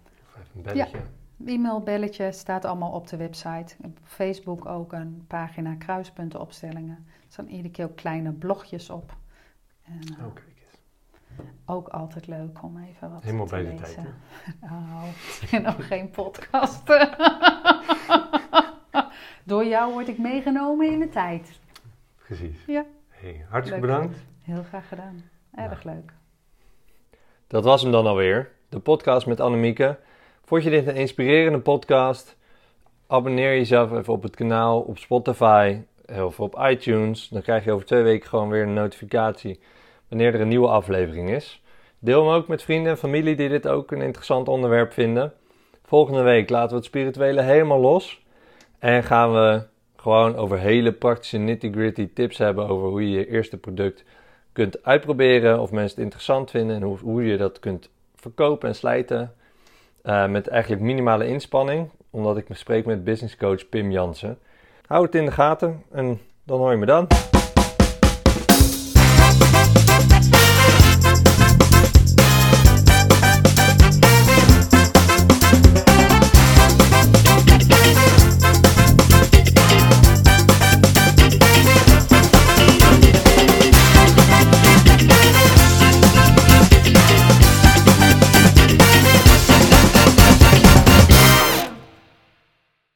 een belletje. E-mail, belletje, staat allemaal op de website. Op Facebook ook een pagina kruispuntenopstellingen. Er staan iedere keer ook kleine blogjes op. En, eh, Oh, kijk eens. Ook altijd leuk om even wat Helemaal te bij de lezen. tijd, hè? Oh, en nog geen podcast. Door jou word ik meegenomen in de tijd. Precies. Ja. Hey, hartstikke Leuk. bedankt. Heel graag gedaan. Erg leuk. Dat was hem dan alweer. de podcast met Annemieke. Vond je dit een inspirerende podcast? Abonneer jezelf even op het kanaal op Spotify of op iTunes. Dan krijg je over twee weken gewoon weer een notificatie wanneer er een nieuwe aflevering is. Deel hem ook met vrienden en familie die dit ook een interessant onderwerp vinden. Volgende week laten we het spirituele helemaal los. En gaan we gewoon over hele praktische nitty-gritty tips hebben over hoe je je eerste product kunt uitproberen. Of mensen het interessant vinden en hoe, hoe je dat kunt verkopen en slijten. Uh, met eigenlijk minimale inspanning. Omdat ik me spreek met business coach Pim Jansen. Hou het in de gaten en dan hoor je me dan.